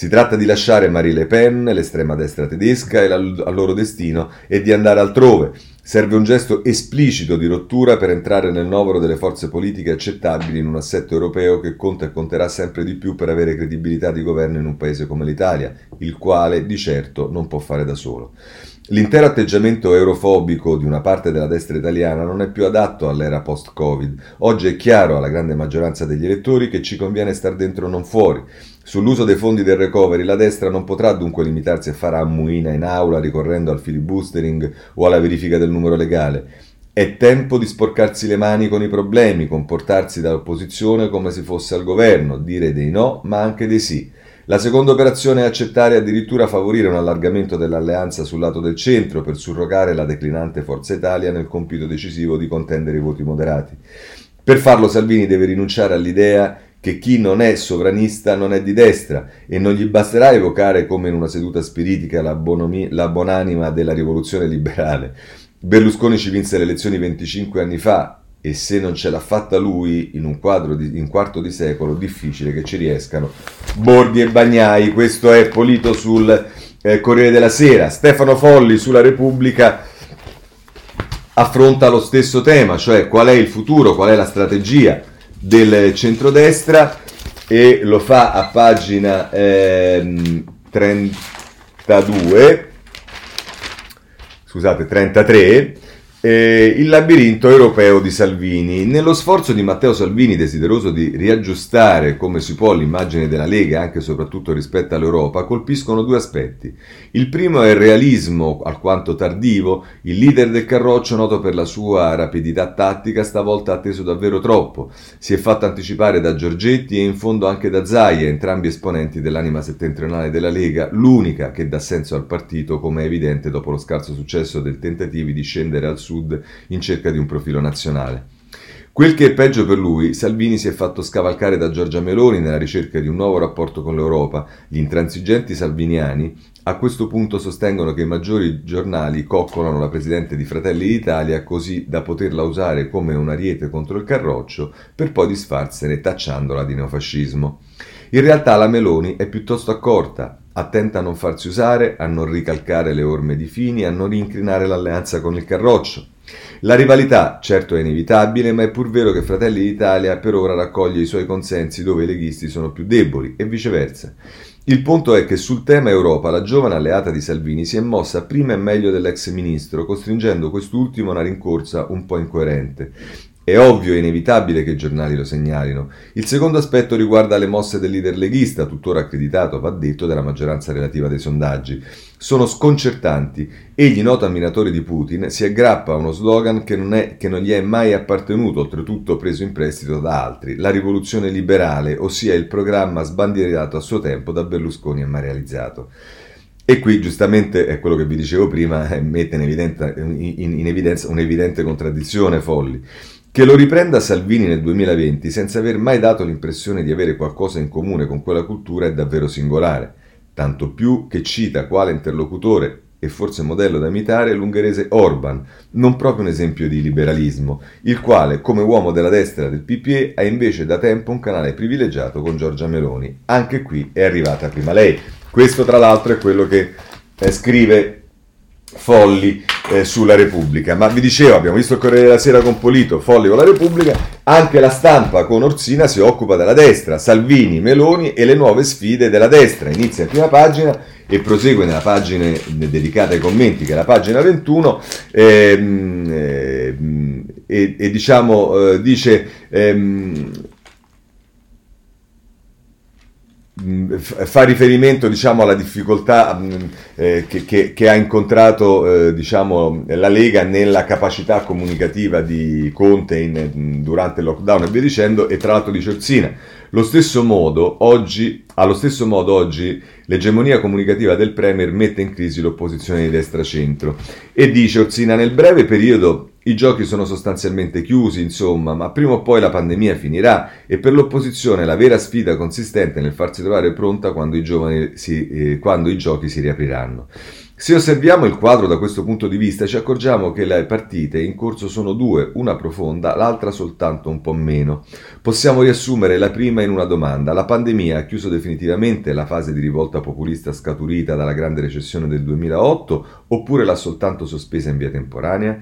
A: Si tratta di lasciare Marie Le Pen, l'estrema destra tedesca, e al loro destino e di andare altrove. Serve un gesto esplicito di rottura per entrare nel novero delle forze politiche accettabili in un assetto europeo che conta e conterà sempre di più per avere credibilità di governo in un paese come l'Italia, il quale di certo non può fare da solo. L'intero atteggiamento eurofobico di una parte della destra italiana non è più adatto all'era post-Covid. Oggi è chiaro alla grande maggioranza degli elettori che ci conviene star dentro non fuori. Sull'uso dei fondi del recovery la destra non potrà dunque limitarsi a fare ammuina in aula ricorrendo al filibustering o alla verifica del numero legale. È tempo di sporcarsi le mani con i problemi, comportarsi da opposizione come se fosse al governo, dire dei no ma anche dei sì. La seconda operazione è accettare e addirittura favorire un allargamento dell'alleanza sul lato del centro per surrogare la declinante Forza Italia nel compito decisivo di contendere i voti moderati. Per farlo Salvini deve rinunciare all'idea che chi non è sovranista non è di destra e non gli basterà evocare come in una seduta spiritica la, bonomi- la buonanima della rivoluzione liberale. Berlusconi ci vinse le elezioni 25 anni fa e se non ce l'ha fatta lui in un, quadro di, in quarto di secolo, difficile che ci riescano Bordi e Bagnai. Questo è Polito sul eh, Corriere della Sera. Stefano Folli sulla Repubblica affronta lo stesso tema, cioè qual è il futuro, qual è la strategia del centrodestra e lo fa a pagina ehm, 32, scusate 33, eh, il labirinto europeo di Salvini. Nello sforzo di Matteo Salvini, desideroso di riaggiustare come si può l'immagine della Lega, anche e soprattutto rispetto all'Europa, colpiscono due aspetti. Il primo è il realismo, alquanto tardivo. Il leader del Carroccio, noto per la sua rapidità tattica, stavolta ha atteso davvero troppo. Si è fatto anticipare da Giorgetti e in fondo anche da Zaia, entrambi esponenti dell'anima settentrionale della Lega, l'unica che dà senso al partito, come è evidente dopo lo scarso successo del tentativi di scendere al suo Sud in cerca di un profilo nazionale. Quel che è peggio per lui, Salvini si è fatto scavalcare da Giorgia Meloni nella ricerca di un nuovo rapporto con l'Europa. Gli intransigenti salviniani a questo punto sostengono che i maggiori giornali coccolano la Presidente di Fratelli d'Italia così da poterla usare come un ariete contro il carroccio per poi disfarsene tacciandola di neofascismo. In realtà la Meloni è piuttosto accorta, attenta a non farsi usare, a non ricalcare le orme di Fini, a non rincrinare l'alleanza con il Carroccio. La rivalità certo è inevitabile, ma è pur vero che Fratelli d'Italia per ora raccoglie i suoi consensi dove i leghisti sono più deboli e viceversa. Il punto è che sul tema Europa la giovane alleata di Salvini si è mossa prima e meglio dell'ex ministro, costringendo quest'ultimo a una rincorsa un po' incoerente. È ovvio e inevitabile che i giornali lo segnalino. Il secondo aspetto riguarda le mosse del leader leghista, tuttora accreditato, va detto, della maggioranza relativa dei sondaggi. Sono sconcertanti. Egli, noto ammiratore di Putin, si aggrappa a uno slogan che non, è, che non gli è mai appartenuto, oltretutto preso in prestito da altri, la rivoluzione liberale, ossia il programma sbandierato a suo tempo da Berlusconi e mai realizzato. E qui giustamente è quello che vi dicevo prima, eh, mette in evidenza, in, in evidenza un'evidente contraddizione Folli. Che lo riprenda Salvini nel 2020 senza aver mai dato l'impressione di avere qualcosa in comune con quella cultura è davvero singolare, tanto più che cita quale interlocutore e forse modello da imitare l'ungherese Orban, non proprio un esempio di liberalismo, il quale, come uomo della destra del PPE, ha invece da tempo un canale privilegiato con Giorgia Meloni. Anche qui è arrivata prima lei. Questo, tra l'altro, è quello che eh, scrive Folli eh, sulla Repubblica. Ma vi dicevo, abbiamo visto il Corriere della Sera con Polito, Folli con la Repubblica, anche la stampa con Orsina si occupa della destra, Salvini, Meloni e le nuove sfide della destra. Inizia in prima pagina e prosegue nella pagina dedicata ai commenti, che è la pagina 21, ehm, ehm, e, e, diciamo, eh, dice... Ehm, fa riferimento diciamo, alla difficoltà eh, che, che, che, ha incontrato eh, diciamo, la Lega nella capacità comunicativa di Conte in, durante il lockdown e via dicendo e tra l'altro di Orsina lo stesso modo, oggi, allo stesso modo oggi l'egemonia comunicativa del Premier mette in crisi l'opposizione di destra-centro e dice Orsina nel breve periodo i giochi sono sostanzialmente chiusi, insomma, ma prima o poi la pandemia finirà e per l'opposizione la vera sfida consistente nel farsi trovare pronta quando i, si, eh, quando i giochi si riapriranno. Se osserviamo il quadro da questo punto di vista ci accorgiamo che le partite in corso sono due, una profonda, l'altra soltanto un po' meno. Possiamo riassumere la prima in una domanda. La pandemia ha chiuso definitivamente la fase di rivolta populista scaturita dalla grande recessione del 2008 oppure l'ha soltanto sospesa in via temporanea?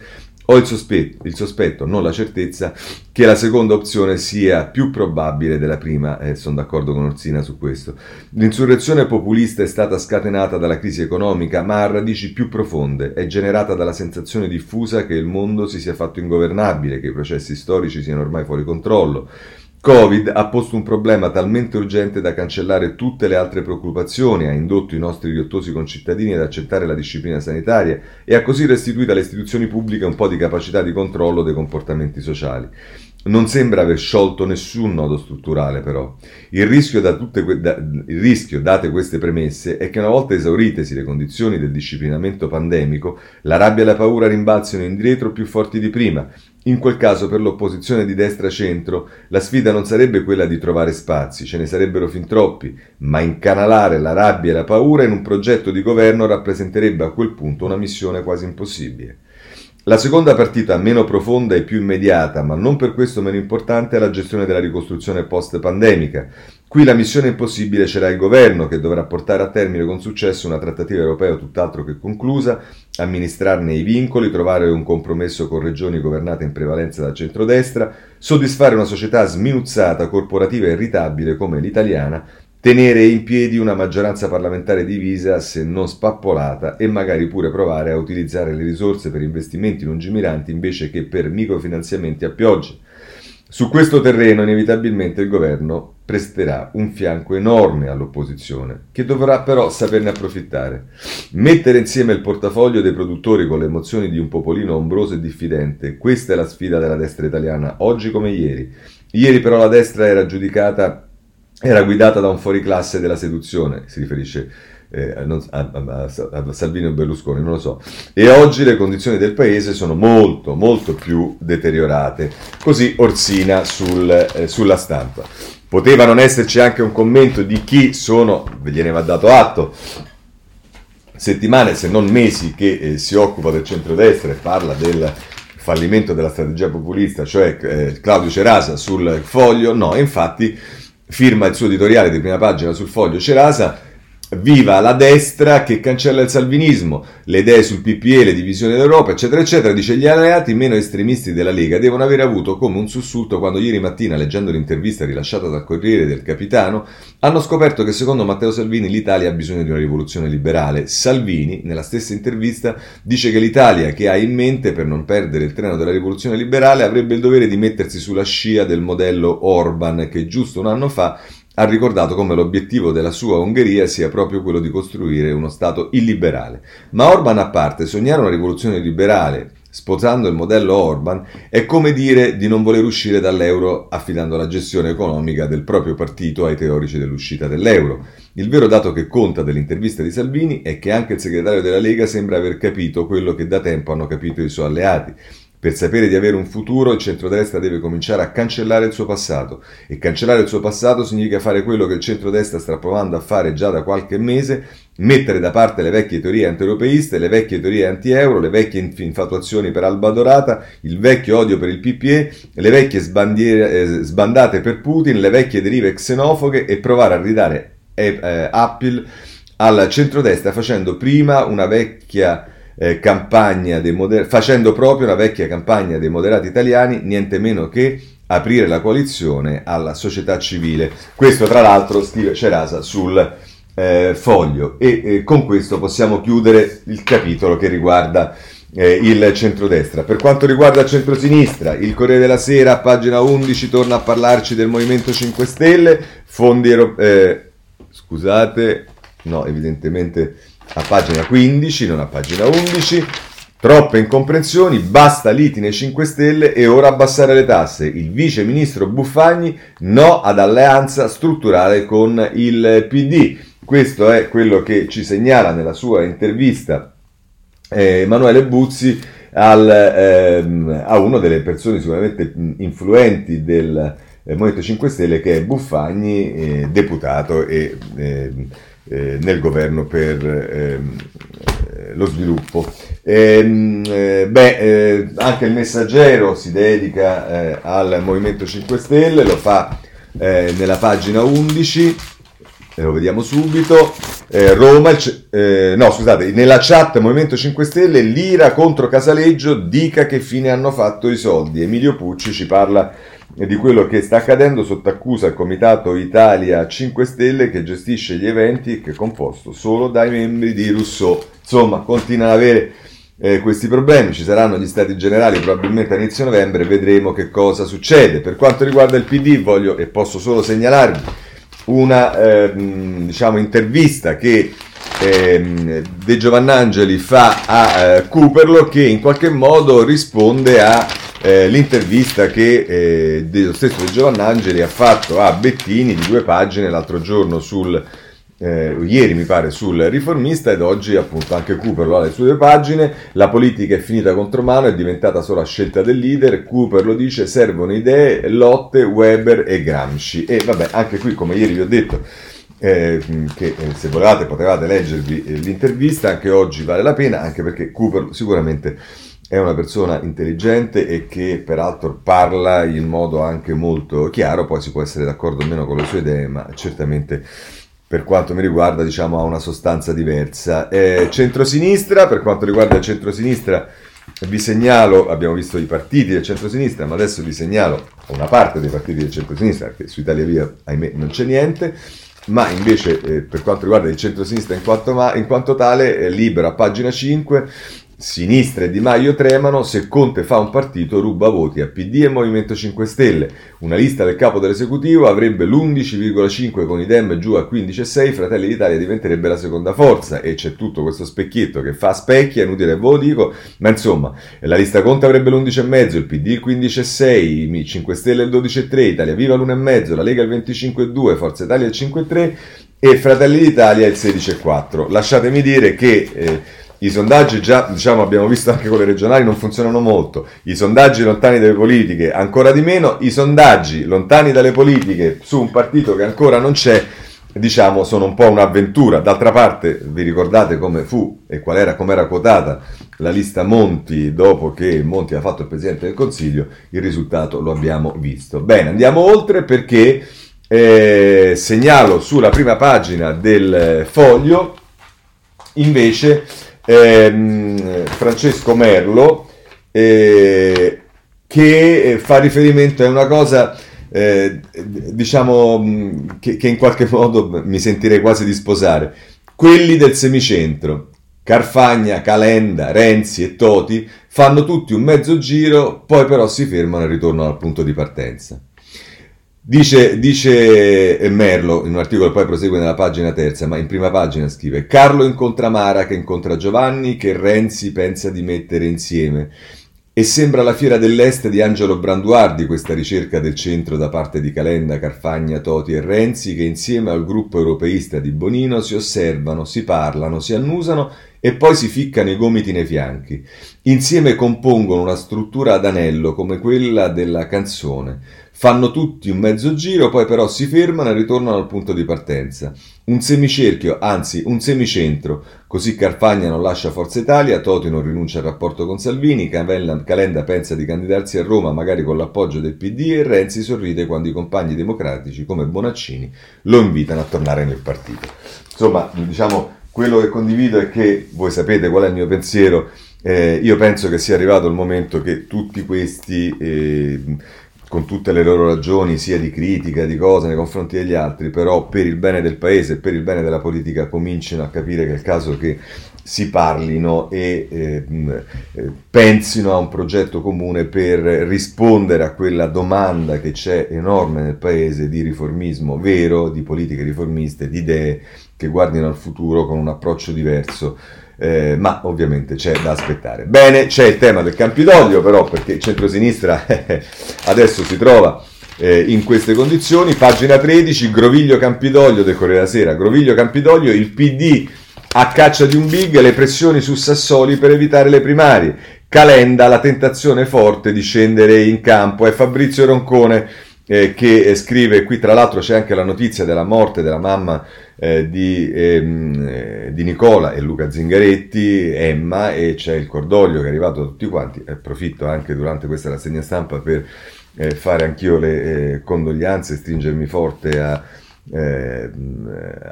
A: Ho il sospetto, il sospetto, non la certezza, che la seconda opzione sia più probabile della prima, e eh, sono d'accordo con Orsina su questo. L'insurrezione populista è stata scatenata dalla crisi economica, ma ha radici più profonde, è generata dalla sensazione diffusa che il mondo si sia fatto ingovernabile, che i processi storici siano ormai fuori controllo. Covid ha posto un problema talmente urgente da cancellare tutte le altre preoccupazioni, ha indotto i nostri riottosi concittadini ad accettare la disciplina sanitaria e ha così restituito alle istituzioni pubbliche un po' di capacità di controllo dei comportamenti sociali. Non sembra aver sciolto nessun nodo strutturale, però. Il rischio, da que- da- il rischio, date queste premesse, è che una volta esauritesi le condizioni del disciplinamento pandemico, la rabbia e la paura rimbalzino indietro più forti di prima in quel caso per l'opposizione di destra-centro la sfida non sarebbe quella di trovare spazi, ce ne sarebbero fin troppi, ma incanalare la rabbia e la paura in un progetto di governo rappresenterebbe a quel punto una missione quasi impossibile. La seconda partita, meno profonda e più immediata, ma non per questo meno importante, è la gestione della ricostruzione post-pandemica. Qui la missione impossibile ce l'ha il governo, che dovrà portare a termine con successo una trattativa europea tutt'altro che conclusa, amministrarne i vincoli, trovare un compromesso con regioni governate in prevalenza da centrodestra, soddisfare una società sminuzzata, corporativa e irritabile come l'italiana, tenere in piedi una maggioranza parlamentare divisa se non spappolata e magari pure provare a utilizzare le risorse per investimenti lungimiranti invece che per microfinanziamenti a pioggia. Su questo terreno inevitabilmente il governo presterà un fianco enorme all'opposizione, che dovrà però saperne approfittare. Mettere insieme il portafoglio dei produttori con le emozioni di un popolino ombroso e diffidente, questa è la sfida della destra italiana, oggi come ieri. Ieri però la destra era giudicata era guidata da un fuoriclasse della seduzione, si riferisce eh, a, a, a, Salvini o Berlusconi, non lo so. E oggi le condizioni del paese sono molto, molto più deteriorate. Così Orsina sul, eh, sulla stampa. Poteva non esserci anche un commento di chi sono, gliene va dato atto, settimane se non mesi che eh, si occupa del centrodestra e parla del fallimento della strategia populista, cioè eh, Claudio Cerasa sul foglio, no, infatti firma il suo editoriale di prima pagina sul foglio Cerasa Viva la destra che cancella il salvinismo, le idee sul PPE, le divisioni d'Europa, eccetera, eccetera. Dice gli alleati meno estremisti della Lega devono aver avuto come un sussulto quando ieri mattina, leggendo l'intervista rilasciata dal Corriere del Capitano, hanno scoperto che secondo Matteo Salvini l'Italia ha bisogno di una rivoluzione liberale. Salvini, nella stessa intervista, dice che l'Italia che ha in mente per non perdere il treno della rivoluzione liberale avrebbe il dovere di mettersi sulla scia del modello Orban che giusto un anno fa ha ricordato come l'obiettivo della sua Ungheria sia proprio quello di costruire uno Stato illiberale. Ma Orban a parte, sognare una rivoluzione liberale sposando il modello Orban è come dire di non voler uscire dall'euro affidando la gestione economica del proprio partito ai teorici dell'uscita dell'euro. Il vero dato che conta dell'intervista di Salvini è che anche il segretario della Lega sembra aver capito quello che da tempo hanno capito i suoi alleati, per sapere di avere un futuro, il centrodestra deve cominciare a cancellare il suo passato. E cancellare il suo passato significa fare quello che il centrodestra sta provando a fare già da qualche mese, mettere da parte le vecchie teorie anti-europeiste, le vecchie teorie anti-euro, le vecchie infatuazioni per Alba Dorata, il vecchio odio per il PPE, le vecchie eh, sbandate per Putin, le vecchie derive xenofoghe e provare a ridare eh, eh Apple al centrodestra facendo prima una vecchia eh, campagna dei moder- facendo proprio una vecchia campagna dei moderati italiani, niente meno che aprire la coalizione alla società civile. Questo tra l'altro scrive Cerasa sul eh, foglio e eh, con questo possiamo chiudere il capitolo che riguarda eh, il centrodestra. Per quanto riguarda il centrosinistra, il Corriere della Sera, pagina 11, torna a parlarci del Movimento 5 Stelle, fondi europei... Eh, scusate, no, evidentemente a pagina 15, non a pagina 11. Troppe incomprensioni, basta liti nei 5 Stelle e ora abbassare le tasse. Il vice ministro Buffagni no ad alleanza strutturale con il PD. Questo è quello che ci segnala nella sua intervista eh, Emanuele Buzzi al, ehm, a una delle persone sicuramente influenti del eh, Movimento 5 Stelle che è Buffagni, eh, deputato e ehm, eh, nel governo per ehm, eh, lo sviluppo. Ehm, eh, beh, eh, anche il messaggero si dedica al Movimento 5 Stelle, lo fa nella pagina 11, lo vediamo subito. Roma, no scusate, nella chat Movimento 5 Stelle, Lira contro Casaleggio, dica che fine hanno fatto i soldi. Emilio Pucci ci parla di quello che sta accadendo sotto accusa il Comitato Italia 5 Stelle che gestisce gli eventi e che è composto solo dai membri di Rousseau. Insomma, continua ad avere eh, questi problemi, ci saranno gli stati generali probabilmente a inizio novembre, vedremo che cosa succede. Per quanto riguarda il PD, voglio e posso solo segnalarvi una eh, diciamo, intervista che eh, De Giovannangeli fa a eh, Cooperlo che in qualche modo risponde a eh, l'intervista che eh, dello stesso Giovannangeli ha fatto a Bettini di due pagine l'altro giorno sul eh, ieri mi pare sul riformista ed oggi appunto anche Cooper lo ha le sue due pagine. La politica è finita contro mano è diventata solo a scelta del leader. Cooper lo dice servono idee Lotte, Weber e Gramsci. E vabbè anche qui come ieri vi ho detto eh, che eh, se volevate potevate leggervi eh, l'intervista anche oggi vale la pena anche perché Cooper sicuramente è una persona intelligente e che peraltro parla in modo anche molto chiaro, poi si può essere d'accordo o meno con le sue idee, ma certamente per quanto mi riguarda diciamo ha una sostanza diversa. Eh, centrosinistra, per quanto riguarda il centrosinistra, vi segnalo, abbiamo visto i partiti del centrosinistra, ma adesso vi segnalo una parte dei partiti del centrosinistra, perché su Italia Via, ahimè, non c'è niente, ma invece eh, per quanto riguarda il centrosinistra in quanto, ma, in quanto tale, eh, libera, pagina 5, Sinistra e Di Maio tremano, se Conte fa un partito ruba voti a PD e Movimento 5 Stelle. Una lista del capo dell'esecutivo avrebbe l'11,5 con i Dem giù a 15,6, Fratelli d'Italia diventerebbe la seconda forza e c'è tutto questo specchietto che fa specchi, è inutile ve lo dico, ma insomma la lista Conte avrebbe l'11,5, il PD il 15,6, i 5 Stelle il 12,3, Italia Viva l'1,5, la Lega il 25,2, Forza Italia il 5,3 e Fratelli d'Italia il 16,4. Lasciatemi dire che... Eh, i sondaggi già, diciamo, abbiamo visto anche con le regionali, non funzionano molto. I sondaggi lontani dalle politiche, ancora di meno. I sondaggi lontani dalle politiche su un partito che ancora non c'è, diciamo, sono un po' un'avventura. D'altra parte, vi ricordate come fu e qual era, come era quotata la lista Monti dopo che Monti ha fatto il Presidente del Consiglio? Il risultato lo abbiamo visto. Bene, andiamo oltre perché eh, segnalo sulla prima pagina del foglio invece ehm, Francesco Merlo, eh, che fa riferimento a una cosa, eh, diciamo, che, che in qualche modo mi sentirei quasi di sposare. Quelli del semicentro, Carfagna, Calenda, Renzi e Toti fanno tutti un mezzo giro, poi però si fermano e ritornano al punto di partenza. Dice, dice, Merlo in un articolo, poi prosegue nella pagina terza, ma in prima pagina scrive: Carlo incontra Mara che incontra Giovanni, che Renzi pensa di mettere insieme. E sembra la fiera dell'Est di Angelo Branduardi questa ricerca del centro da parte di Calenda, Carfagna, Toti e Renzi, che insieme al gruppo europeista di Bonino si osservano, si parlano, si annusano e poi si ficcano i gomiti nei fianchi. Insieme compongono una struttura ad anello come quella della canzone Fanno tutti un mezzo giro, poi però si fermano e ritornano al punto di partenza. Un semicerchio, anzi un semicentro, così Carfagna non lascia Forza Italia, Toti non rinuncia al rapporto con Salvini, Calenda pensa di candidarsi a Roma magari con l'appoggio del PD e Renzi sorride quando i compagni democratici come Bonaccini lo invitano a tornare nel partito. Insomma, diciamo, quello che condivido è che voi sapete qual è il mio pensiero, eh, io penso che sia arrivato il momento che tutti questi... Eh, con tutte le loro ragioni, sia di critica, di cose nei confronti degli altri, però per il bene del paese e per il bene della politica cominciano a capire che è il caso che si parlino e eh, eh, pensino a un progetto comune per rispondere a quella domanda che c'è enorme nel paese di riformismo vero, di politiche riformiste, di idee che guardino al futuro con un approccio diverso eh, ma ovviamente c'è da aspettare. Bene, c'è il tema del Campidoglio, però perché il centrosinistra (laughs) adesso si trova eh, in queste condizioni. Pagina 13, Groviglio Campidoglio del Corriere della Sera. Groviglio Campidoglio, il PD a caccia di un big, le pressioni su Sassoli per evitare le primarie. Calenda, la tentazione forte di scendere in campo. È Fabrizio Roncone eh, che scrive, qui tra l'altro c'è anche la notizia della morte della mamma eh, di, ehm, eh, di, Nicola e Luca Zingaretti, Emma, e c'è il cordoglio che è arrivato a tutti quanti. Approfitto anche durante questa rassegna stampa per eh, fare anch'io le eh, condoglianze e stringermi forte a, eh,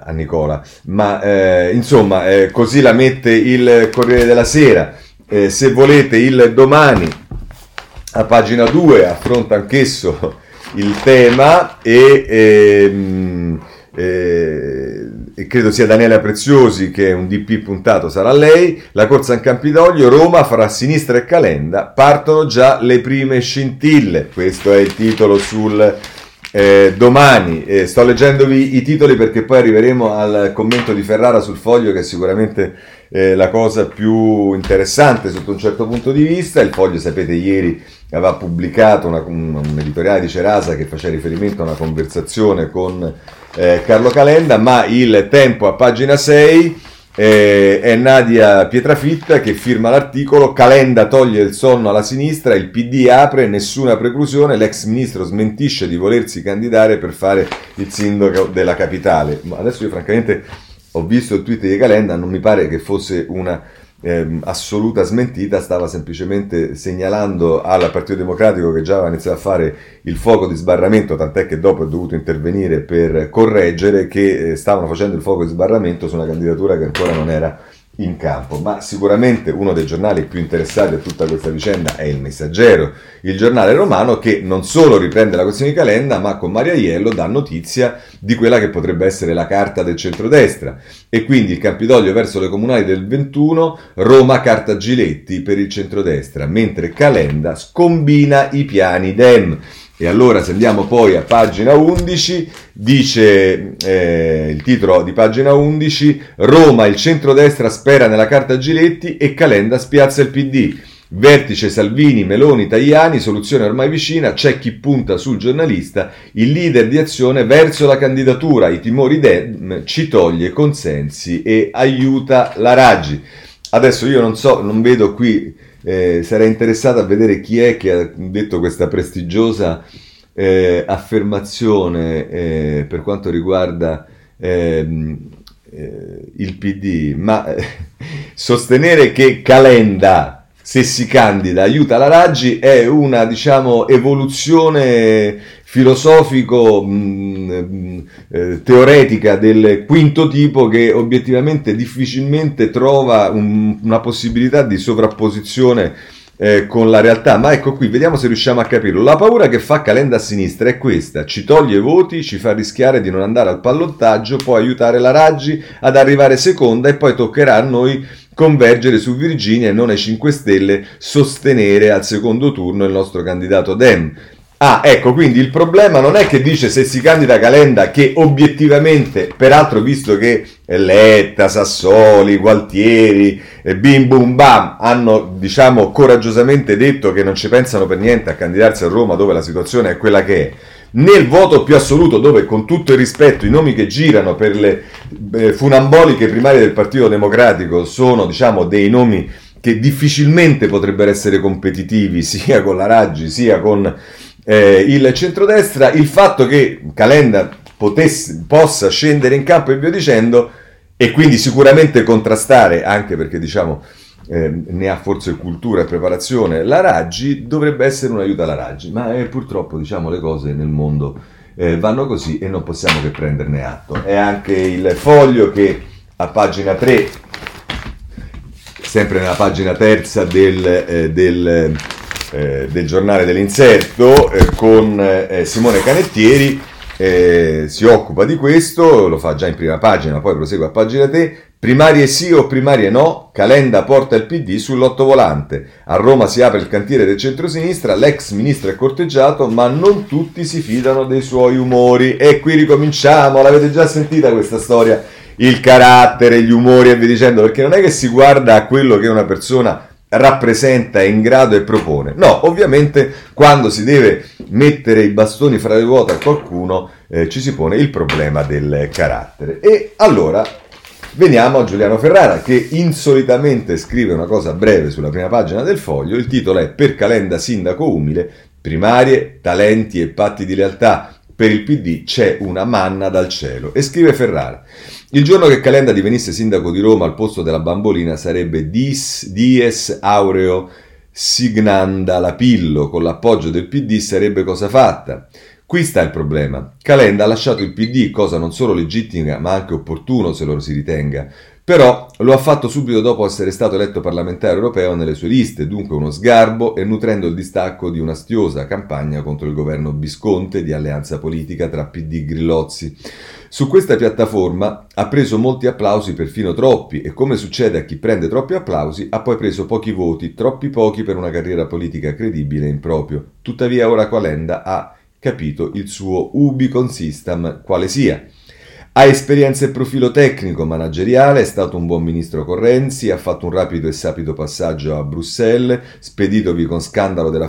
A: a Nicola. Ma eh, insomma, così la mette il Corriere della Sera. se volete, il domani a pagina 2 affronta anch'esso il tema e. Ehm, eh, e credo sia Daniela Preziosi che un DP puntato sarà lei, la corsa in Campidoglio, Roma fra sinistra e Calenda, partono già le prime scintille, questo è il titolo sul eh, domani, eh, sto leggendovi i titoli perché poi arriveremo al commento di Ferrara sul foglio che sicuramente eh, la cosa più interessante sotto un certo punto di vista, il foglio sapete ieri aveva pubblicato una, un, un editoriale di Cerasa che faceva riferimento a una conversazione con eh, Carlo Calenda, ma il tempo a pagina 6 eh, è Nadia Pietrafitta che firma l'articolo Calenda toglie il sonno alla sinistra, il PD apre, nessuna preclusione, l'ex ministro smentisce di volersi candidare per fare il sindaco della capitale. Ma adesso io francamente ho visto il tweet di Calenda, non mi pare che fosse una eh, assoluta smentita, stava semplicemente segnalando al Partito Democratico che già aveva iniziato a fare il fuoco di sbarramento, tant'è che dopo è dovuto intervenire per correggere che eh, stavano facendo il fuoco di sbarramento su una candidatura che ancora non era in campo, ma sicuramente uno dei giornali più interessati a tutta questa vicenda è il Messaggero, il giornale romano che non solo riprende la questione di Calenda, ma con Maria Iello dà notizia di quella che potrebbe essere la carta del centrodestra e quindi il Campidoglio verso le comunali del 21, Roma carta Giletti per il centrodestra, mentre Calenda scombina i piani Dem. E allora se andiamo poi a pagina 11, dice eh, il titolo di pagina 11, Roma, il centrodestra spera nella carta Giletti e Calenda spiazza il PD. Vertice Salvini, Meloni, Tajani, soluzione ormai vicina, c'è chi punta sul giornalista, il leader di azione verso la candidatura, i timori Dem ci toglie consensi e aiuta la Raggi. Adesso io non so, non vedo qui eh, sarei interessato a vedere chi è che ha detto questa prestigiosa eh, affermazione eh, per quanto riguarda ehm, eh, il PD, ma eh, sostenere che Calenda se si candida aiuta la Raggi è una diciamo evoluzione filosofico mh, mh, eh, teoretica del quinto tipo che obiettivamente difficilmente trova un, una possibilità di sovrapposizione eh, con la realtà. Ma ecco qui, vediamo se riusciamo a capirlo. La paura che fa Calenda a sinistra è questa: ci toglie voti, ci fa rischiare di non andare al pallottaggio, può aiutare la Raggi ad arrivare seconda e poi toccherà a noi convergere su Virginia e non ai 5 Stelle sostenere al secondo turno il nostro candidato Dem. Ah, ecco, quindi il problema non è che dice se si candida Calenda, che obiettivamente, peraltro visto che Letta, Sassoli, Gualtieri, Bim Bum Bam hanno, diciamo, coraggiosamente detto che non ci pensano per niente a candidarsi a Roma dove la situazione è quella che è, nel voto più assoluto dove con tutto il rispetto i nomi che girano per le eh, funamboliche primarie del Partito Democratico sono, diciamo, dei nomi che difficilmente potrebbero essere competitivi (laughs) sia con la Raggi sia con eh, il centrodestra, il fatto che Calenda potesse, possa scendere in campo e via dicendo, e quindi sicuramente contrastare, anche perché diciamo eh, ne ha forse cultura e preparazione, la Raggi dovrebbe essere un aiuto alla Raggi, ma eh, purtroppo diciamo le cose nel mondo eh, vanno così e non possiamo che prenderne atto. È anche il foglio che a pagina 3, sempre nella pagina terza del, eh, del eh, del giornale dell'inserto eh, con eh, Simone Canettieri, eh, si occupa di questo, lo fa già in prima pagina, poi prosegue a pagina te. Primarie sì o primarie no, Calenda porta il PD sull'ottovolante. A Roma si apre il cantiere del centro-sinistra, l'ex ministro è corteggiato, ma non tutti si fidano dei suoi umori. E qui ricominciamo, l'avete già sentita questa storia, il carattere, gli umori e via dicendo, perché non è che si guarda a quello che una persona rappresenta, è in grado e propone. No, ovviamente quando si deve mettere i bastoni fra le ruote a qualcuno eh, ci si pone il problema del carattere. E allora veniamo a Giuliano Ferrara che insolitamente scrive una cosa breve sulla prima pagina del foglio, il titolo è Per Calenda Sindaco Umile, primarie, talenti e patti di lealtà. Per il PD c'è una manna dal cielo. E scrive Ferrara. Il giorno che Calenda divenisse sindaco di Roma al posto della bambolina sarebbe Dis, Dies Aureo Signanda Lapillo, con l'appoggio del PD sarebbe cosa fatta. Qui sta il problema. Calenda ha lasciato il PD, cosa non solo legittima ma anche opportuno se lo si ritenga, però lo ha fatto subito dopo essere stato eletto parlamentare europeo nelle sue liste, dunque uno sgarbo e nutrendo il distacco di un'astiosa campagna contro il governo Visconte di alleanza politica tra PD e Grillozzi. Su questa piattaforma ha preso molti applausi, perfino troppi, e come succede a chi prende troppi applausi, ha poi preso pochi voti, troppi pochi per una carriera politica credibile e improprio. Tuttavia ora Calenda ha capito il suo ubi consistam quale sia. Ha esperienza e profilo tecnico, manageriale, è stato un buon ministro con Renzi, ha fatto un rapido e sapido passaggio a Bruxelles, speditovi con scandalo della,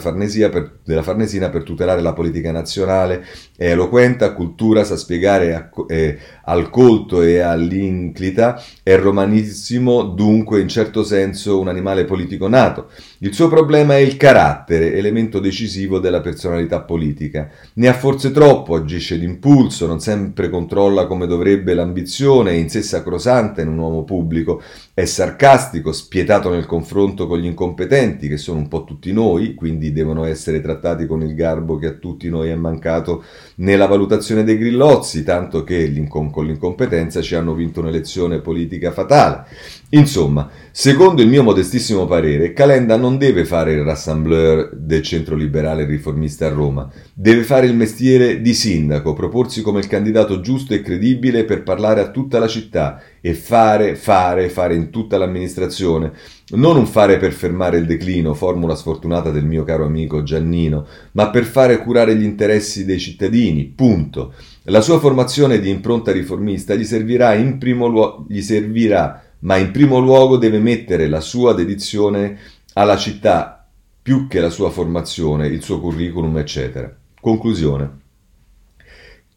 A: della Farnesina per tutelare la politica nazionale, è eloquente, ha cultura, sa spiegare a, eh, al colto e all'inclita, è romanissimo, dunque in certo senso un animale politico nato. Il suo problema è il carattere, elemento decisivo della personalità politica. Ne ha forse troppo, agisce d'impulso, non sempre controlla come dovrebbe dovrebbe l'ambizione, è in sé sacrosanta in un uomo pubblico, è sarcastico, spietato nel confronto con gli incompetenti, che sono un po' tutti noi, quindi devono essere trattati con il garbo che a tutti noi è mancato nella valutazione dei grillozzi, tanto che con l'incompetenza ci hanno vinto un'elezione politica fatale. Insomma, secondo il mio modestissimo parere, Calenda non deve fare il rassembleur del centro liberale riformista a Roma, deve fare il mestiere di sindaco, proporsi come il candidato giusto e credibile per parlare a tutta la città e fare, fare, fare in tutta l'amministrazione. Non un fare per fermare il declino, formula sfortunata del mio caro amico Giannino, ma per fare curare gli interessi dei cittadini, punto. La sua formazione di impronta riformista gli servirà in primo luogo, gli servirà ma in primo luogo deve mettere la sua dedizione alla città più che la sua formazione, il suo curriculum, eccetera. Conclusione.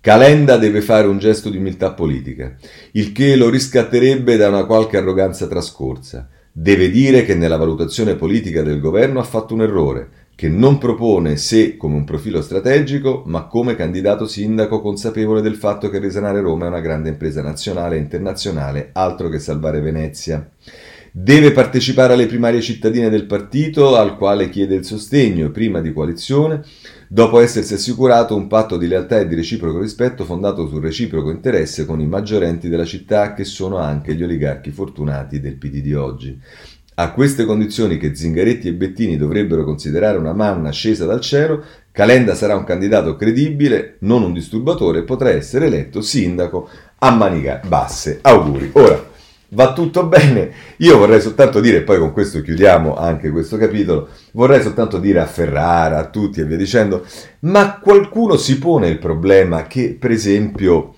A: Calenda deve fare un gesto di umiltà politica, il che lo riscatterebbe da una qualche arroganza trascorsa. Deve dire che nella valutazione politica del governo ha fatto un errore, che non propone sé come un profilo strategico, ma come candidato sindaco consapevole del fatto che risanare Roma è una grande impresa nazionale e internazionale, altro che salvare Venezia. Deve partecipare alle primarie cittadine del partito al quale chiede il sostegno, prima di coalizione, dopo essersi assicurato un patto di lealtà e di reciproco rispetto fondato sul reciproco interesse con i maggiorenti della città che sono anche gli oligarchi fortunati del PD di oggi. A queste condizioni che Zingaretti e Bettini dovrebbero considerare una manna scesa dal cielo, Calenda sarà un candidato credibile, non un disturbatore, potrà essere eletto sindaco a maniche basse. Auguri. Ora, va tutto bene. Io vorrei soltanto dire, poi con questo chiudiamo anche questo capitolo, vorrei soltanto dire a Ferrara, a tutti e via dicendo, ma qualcuno si pone il problema che, per esempio,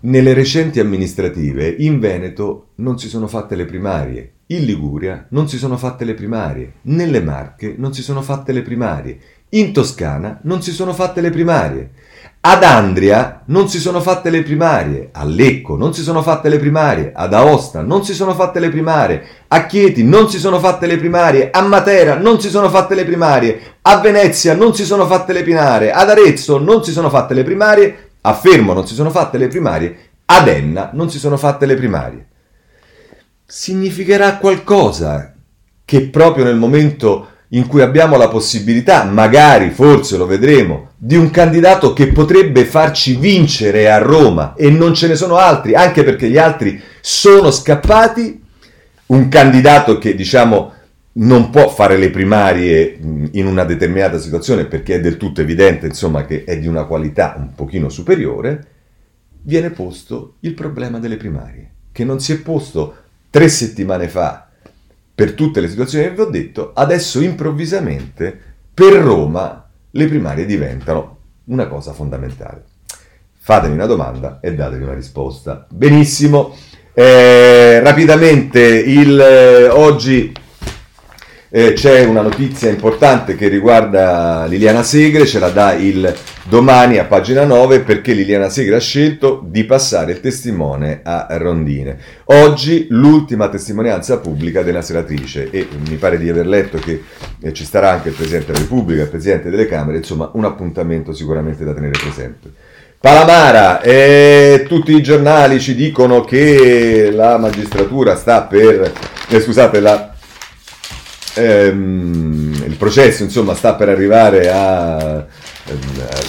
A: nelle recenti amministrative in Veneto non si sono fatte le primarie, in Liguria non si sono fatte le primarie, nelle Marche non si sono fatte le primarie, in Toscana non si sono fatte le primarie, ad Andria non si sono fatte le primarie, a Lecco non si sono fatte le primarie, ad Aosta non si sono fatte le primarie, a Chieti non si sono fatte le primarie, a Matera non si sono fatte le primarie, a Venezia non si sono fatte le primarie, ad Arezzo non si sono fatte le primarie, a Fermo non si sono fatte le primarie, ad Enna non si sono fatte le primarie. Significherà qualcosa che proprio nel momento in cui abbiamo la possibilità, magari, forse lo vedremo, di un candidato che potrebbe farci vincere a Roma e non ce ne sono altri, anche perché gli altri sono scappati, un candidato che diciamo non può fare le primarie in una determinata situazione perché è del tutto evidente insomma che è di una qualità un pochino superiore, viene posto il problema delle primarie, che non si è posto tre settimane fa per tutte le situazioni che vi ho detto, adesso improvvisamente per Roma le primarie diventano una cosa fondamentale. Fatemi una domanda e datevi una risposta. Benissimo. Eh, rapidamente, il, eh, oggi eh, c'è una notizia importante che riguarda Liliana Segre, ce la dà il domani a pagina 9 perché Liliana Segre ha scelto di passare il testimone a Rondine. Oggi l'ultima testimonianza pubblica della senatrice e mi pare di aver letto che eh, ci starà anche il Presidente della Repubblica, il Presidente delle Camere, insomma un appuntamento sicuramente da tenere presente. Palamara, eh, tutti i giornali ci dicono che la magistratura sta per, eh, scusate, la ehm, il processo insomma sta per arrivare a,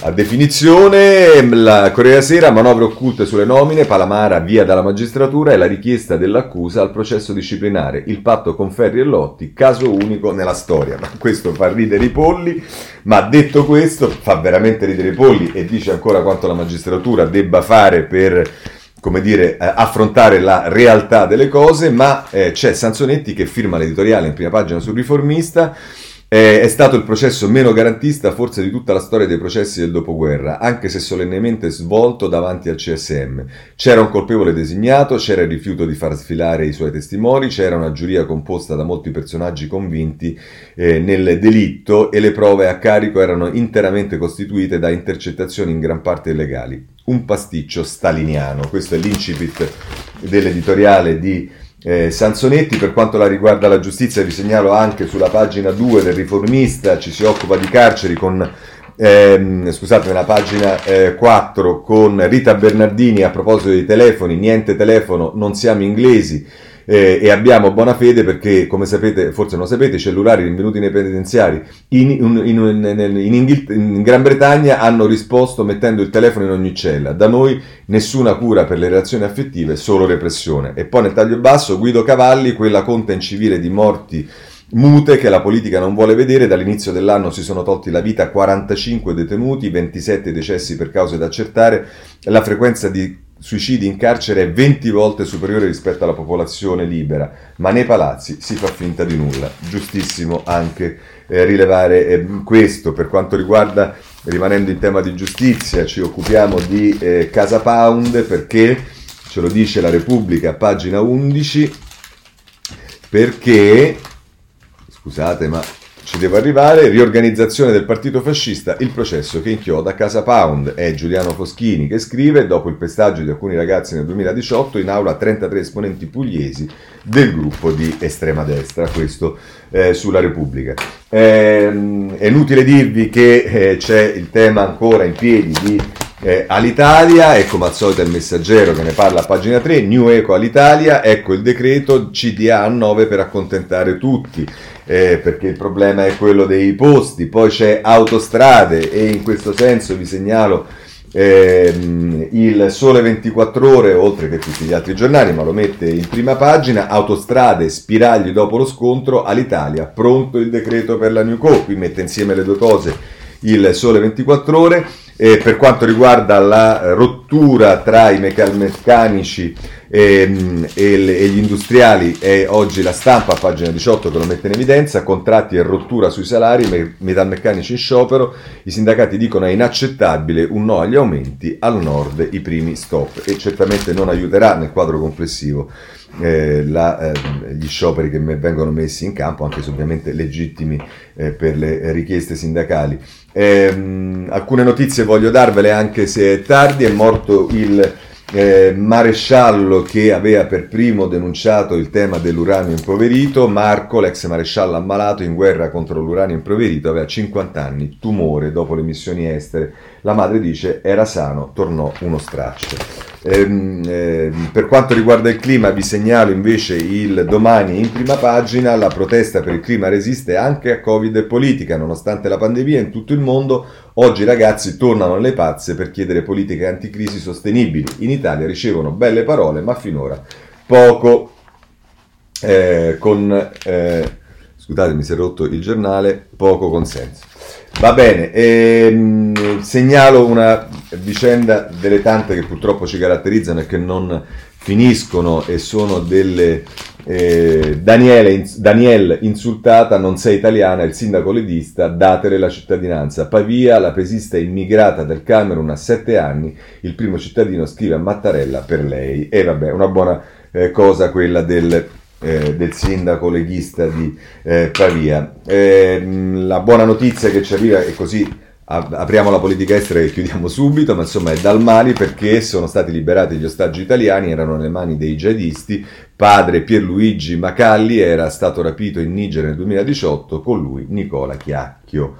A: a definizione, la Corriere Sera, manovre occulte sulle nomine, Palamara via dalla magistratura e la richiesta dell'accusa al processo disciplinare, il patto con Ferri e Lotti, caso unico nella storia. Ma questo fa ridere i polli, ma detto questo fa veramente ridere i polli e dice ancora quanto la magistratura debba fare per come dire, eh, affrontare la realtà delle cose, ma eh, c'è Sansonetti che firma l'editoriale in prima pagina sul riformista. Eh, è stato il processo meno garantista forse di tutta la storia dei processi del dopoguerra, anche se solennemente svolto davanti al CSM. C'era un colpevole designato, c'era il rifiuto di far sfilare i suoi testimoni, c'era una giuria composta da molti personaggi convinti eh, nel delitto e le prove a carico erano interamente costituite da intercettazioni in gran parte illegali un pasticcio staliniano. Questo è l'incipit dell'editoriale di eh, Sansonetti. Per quanto la riguarda la giustizia, vi segnalo anche sulla pagina 2 del riformista, ci si occupa di carceri con ehm, scusate, nella pagina eh, 4 con Rita Bernardini a proposito dei telefoni, niente telefono, non siamo inglesi eh, e abbiamo buona fede perché, come sapete, forse non sapete, i cellulari rinvenuti nei penitenziari in, in, in, in, in Gran Bretagna hanno risposto mettendo il telefono in ogni cella. Da noi nessuna cura per le relazioni affettive, solo repressione. E poi nel taglio basso Guido Cavalli, quella conta in civile di morti mute che la politica non vuole vedere. Dall'inizio dell'anno si sono tolti la vita 45 detenuti, 27 decessi per cause da accertare. La frequenza di suicidi in carcere è 20 volte superiore rispetto alla popolazione libera, ma nei palazzi si fa finta di nulla. Giustissimo anche eh, rilevare eh, questo. Per quanto riguarda, rimanendo in tema di giustizia, ci occupiamo di eh, Casa Pound perché, ce lo dice la Repubblica, pagina 11, perché, scusate ma ci devo arrivare, riorganizzazione del partito fascista, il processo che inchioda Casa Pound. È Giuliano Foschini che scrive, dopo il pestaggio di alcuni ragazzi nel 2018, in aula 33 esponenti pugliesi del gruppo di estrema destra, questo eh, sulla Repubblica. Eh, è inutile dirvi che eh, c'è il tema ancora in piedi di eh, Alitalia, ecco come al solito il messaggero che ne parla a pagina 3, New Eco Alitalia, ecco il decreto CDA a 9 per accontentare tutti eh, perché il problema è quello dei posti, poi c'è autostrade e in questo senso vi segnalo ehm, il Sole 24 ore, oltre che tutti gli altri giornali, ma lo mette in prima pagina, autostrade, spiragli dopo lo scontro all'Italia, pronto il decreto per la New Co, qui mette insieme le due cose il Sole 24 ore. E per quanto riguarda la rottura tra i meccanici e, ehm, e, e, gli industriali è oggi la stampa, pagina 18, che lo mette in evidenza, contratti e rottura sui salari, me, metalmeccanici in sciopero, i sindacati dicono è inaccettabile un no agli aumenti, al nord i primi stop e certamente non aiuterà nel quadro complessivo eh, la, eh, gli scioperi che vengono messi in campo, anche se ovviamente legittimi eh, per le richieste sindacali. Ehm, alcune notizie voglio darvele anche se è tardi, è morto il eh, maresciallo che aveva per primo denunciato il tema dell'uranio impoverito, Marco, l'ex maresciallo ammalato in guerra contro l'uranio impoverito, aveva 50 anni, tumore dopo le missioni estere. La madre dice era sano, tornò uno straccio. Ehm, eh, per quanto riguarda il clima vi segnalo invece il domani in prima pagina, la protesta per il clima resiste anche a Covid e politica, nonostante la pandemia in tutto il mondo, oggi i ragazzi tornano alle pazze per chiedere politiche anticrisi sostenibili. In Italia ricevono belle parole, ma finora poco eh, con... Eh, scusate mi si è rotto il giornale, poco consenso. Va bene, ehm, segnalo una vicenda delle tante che purtroppo ci caratterizzano e che non finiscono e sono delle... Eh, Daniele, Daniel insultata, non sei italiana, il sindaco ledista, datele la cittadinanza. Pavia, la pesista immigrata del Camerun a sette anni, il primo cittadino scrive a Mattarella per lei. E vabbè, una buona eh, cosa quella del eh, del sindaco leghista di eh, Pavia. Eh, la buona notizia che ci arriva è così apriamo la politica estera e chiudiamo subito, ma insomma è dal Mali perché sono stati liberati gli ostaggi italiani, erano nelle mani dei jihadisti, padre Pierluigi Macalli era stato rapito in Niger nel 2018, con lui Nicola Chiacchio.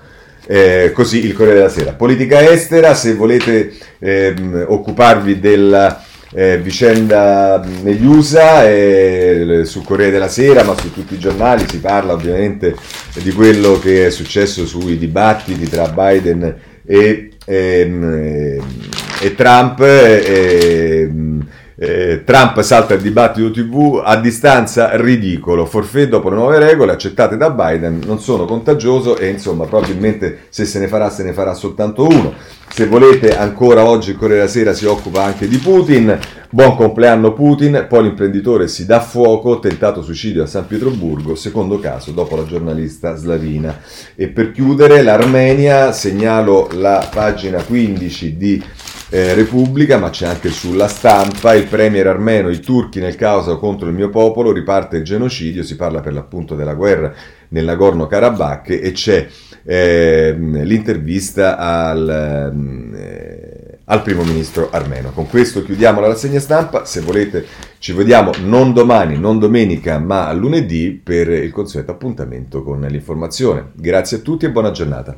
A: Eh, così il Corriere della Sera. Politica estera, se volete ehm, occuparvi della eh, vicenda negli USA, eh, sul Corriere della Sera, ma su tutti i giornali si parla ovviamente di quello che è successo sui dibattiti tra Biden e, ehm, e Trump. E, ehm, eh, Trump salta il dibattito TV a distanza ridicolo, forfè dopo le nuove regole accettate da Biden, non sono contagioso e insomma probabilmente se se ne farà se ne farà soltanto uno. Se volete ancora oggi il Corriere della Sera si occupa anche di Putin, buon compleanno Putin, poi l'imprenditore si dà fuoco, tentato suicidio a San Pietroburgo, secondo caso dopo la giornalista slavina. E per chiudere l'Armenia segnalo la pagina 15 di eh, Repubblica, ma c'è anche sulla stampa, il premier armeno, i turchi nel caos contro il mio popolo, riparte il genocidio, si parla per l'appunto della guerra nel Nagorno-Karabakh e c'è eh, l'intervista al, eh, al primo ministro armeno. Con questo chiudiamo la rassegna stampa, se volete ci vediamo non domani, non domenica, ma lunedì per il consueto appuntamento con l'informazione. Grazie a tutti e buona giornata.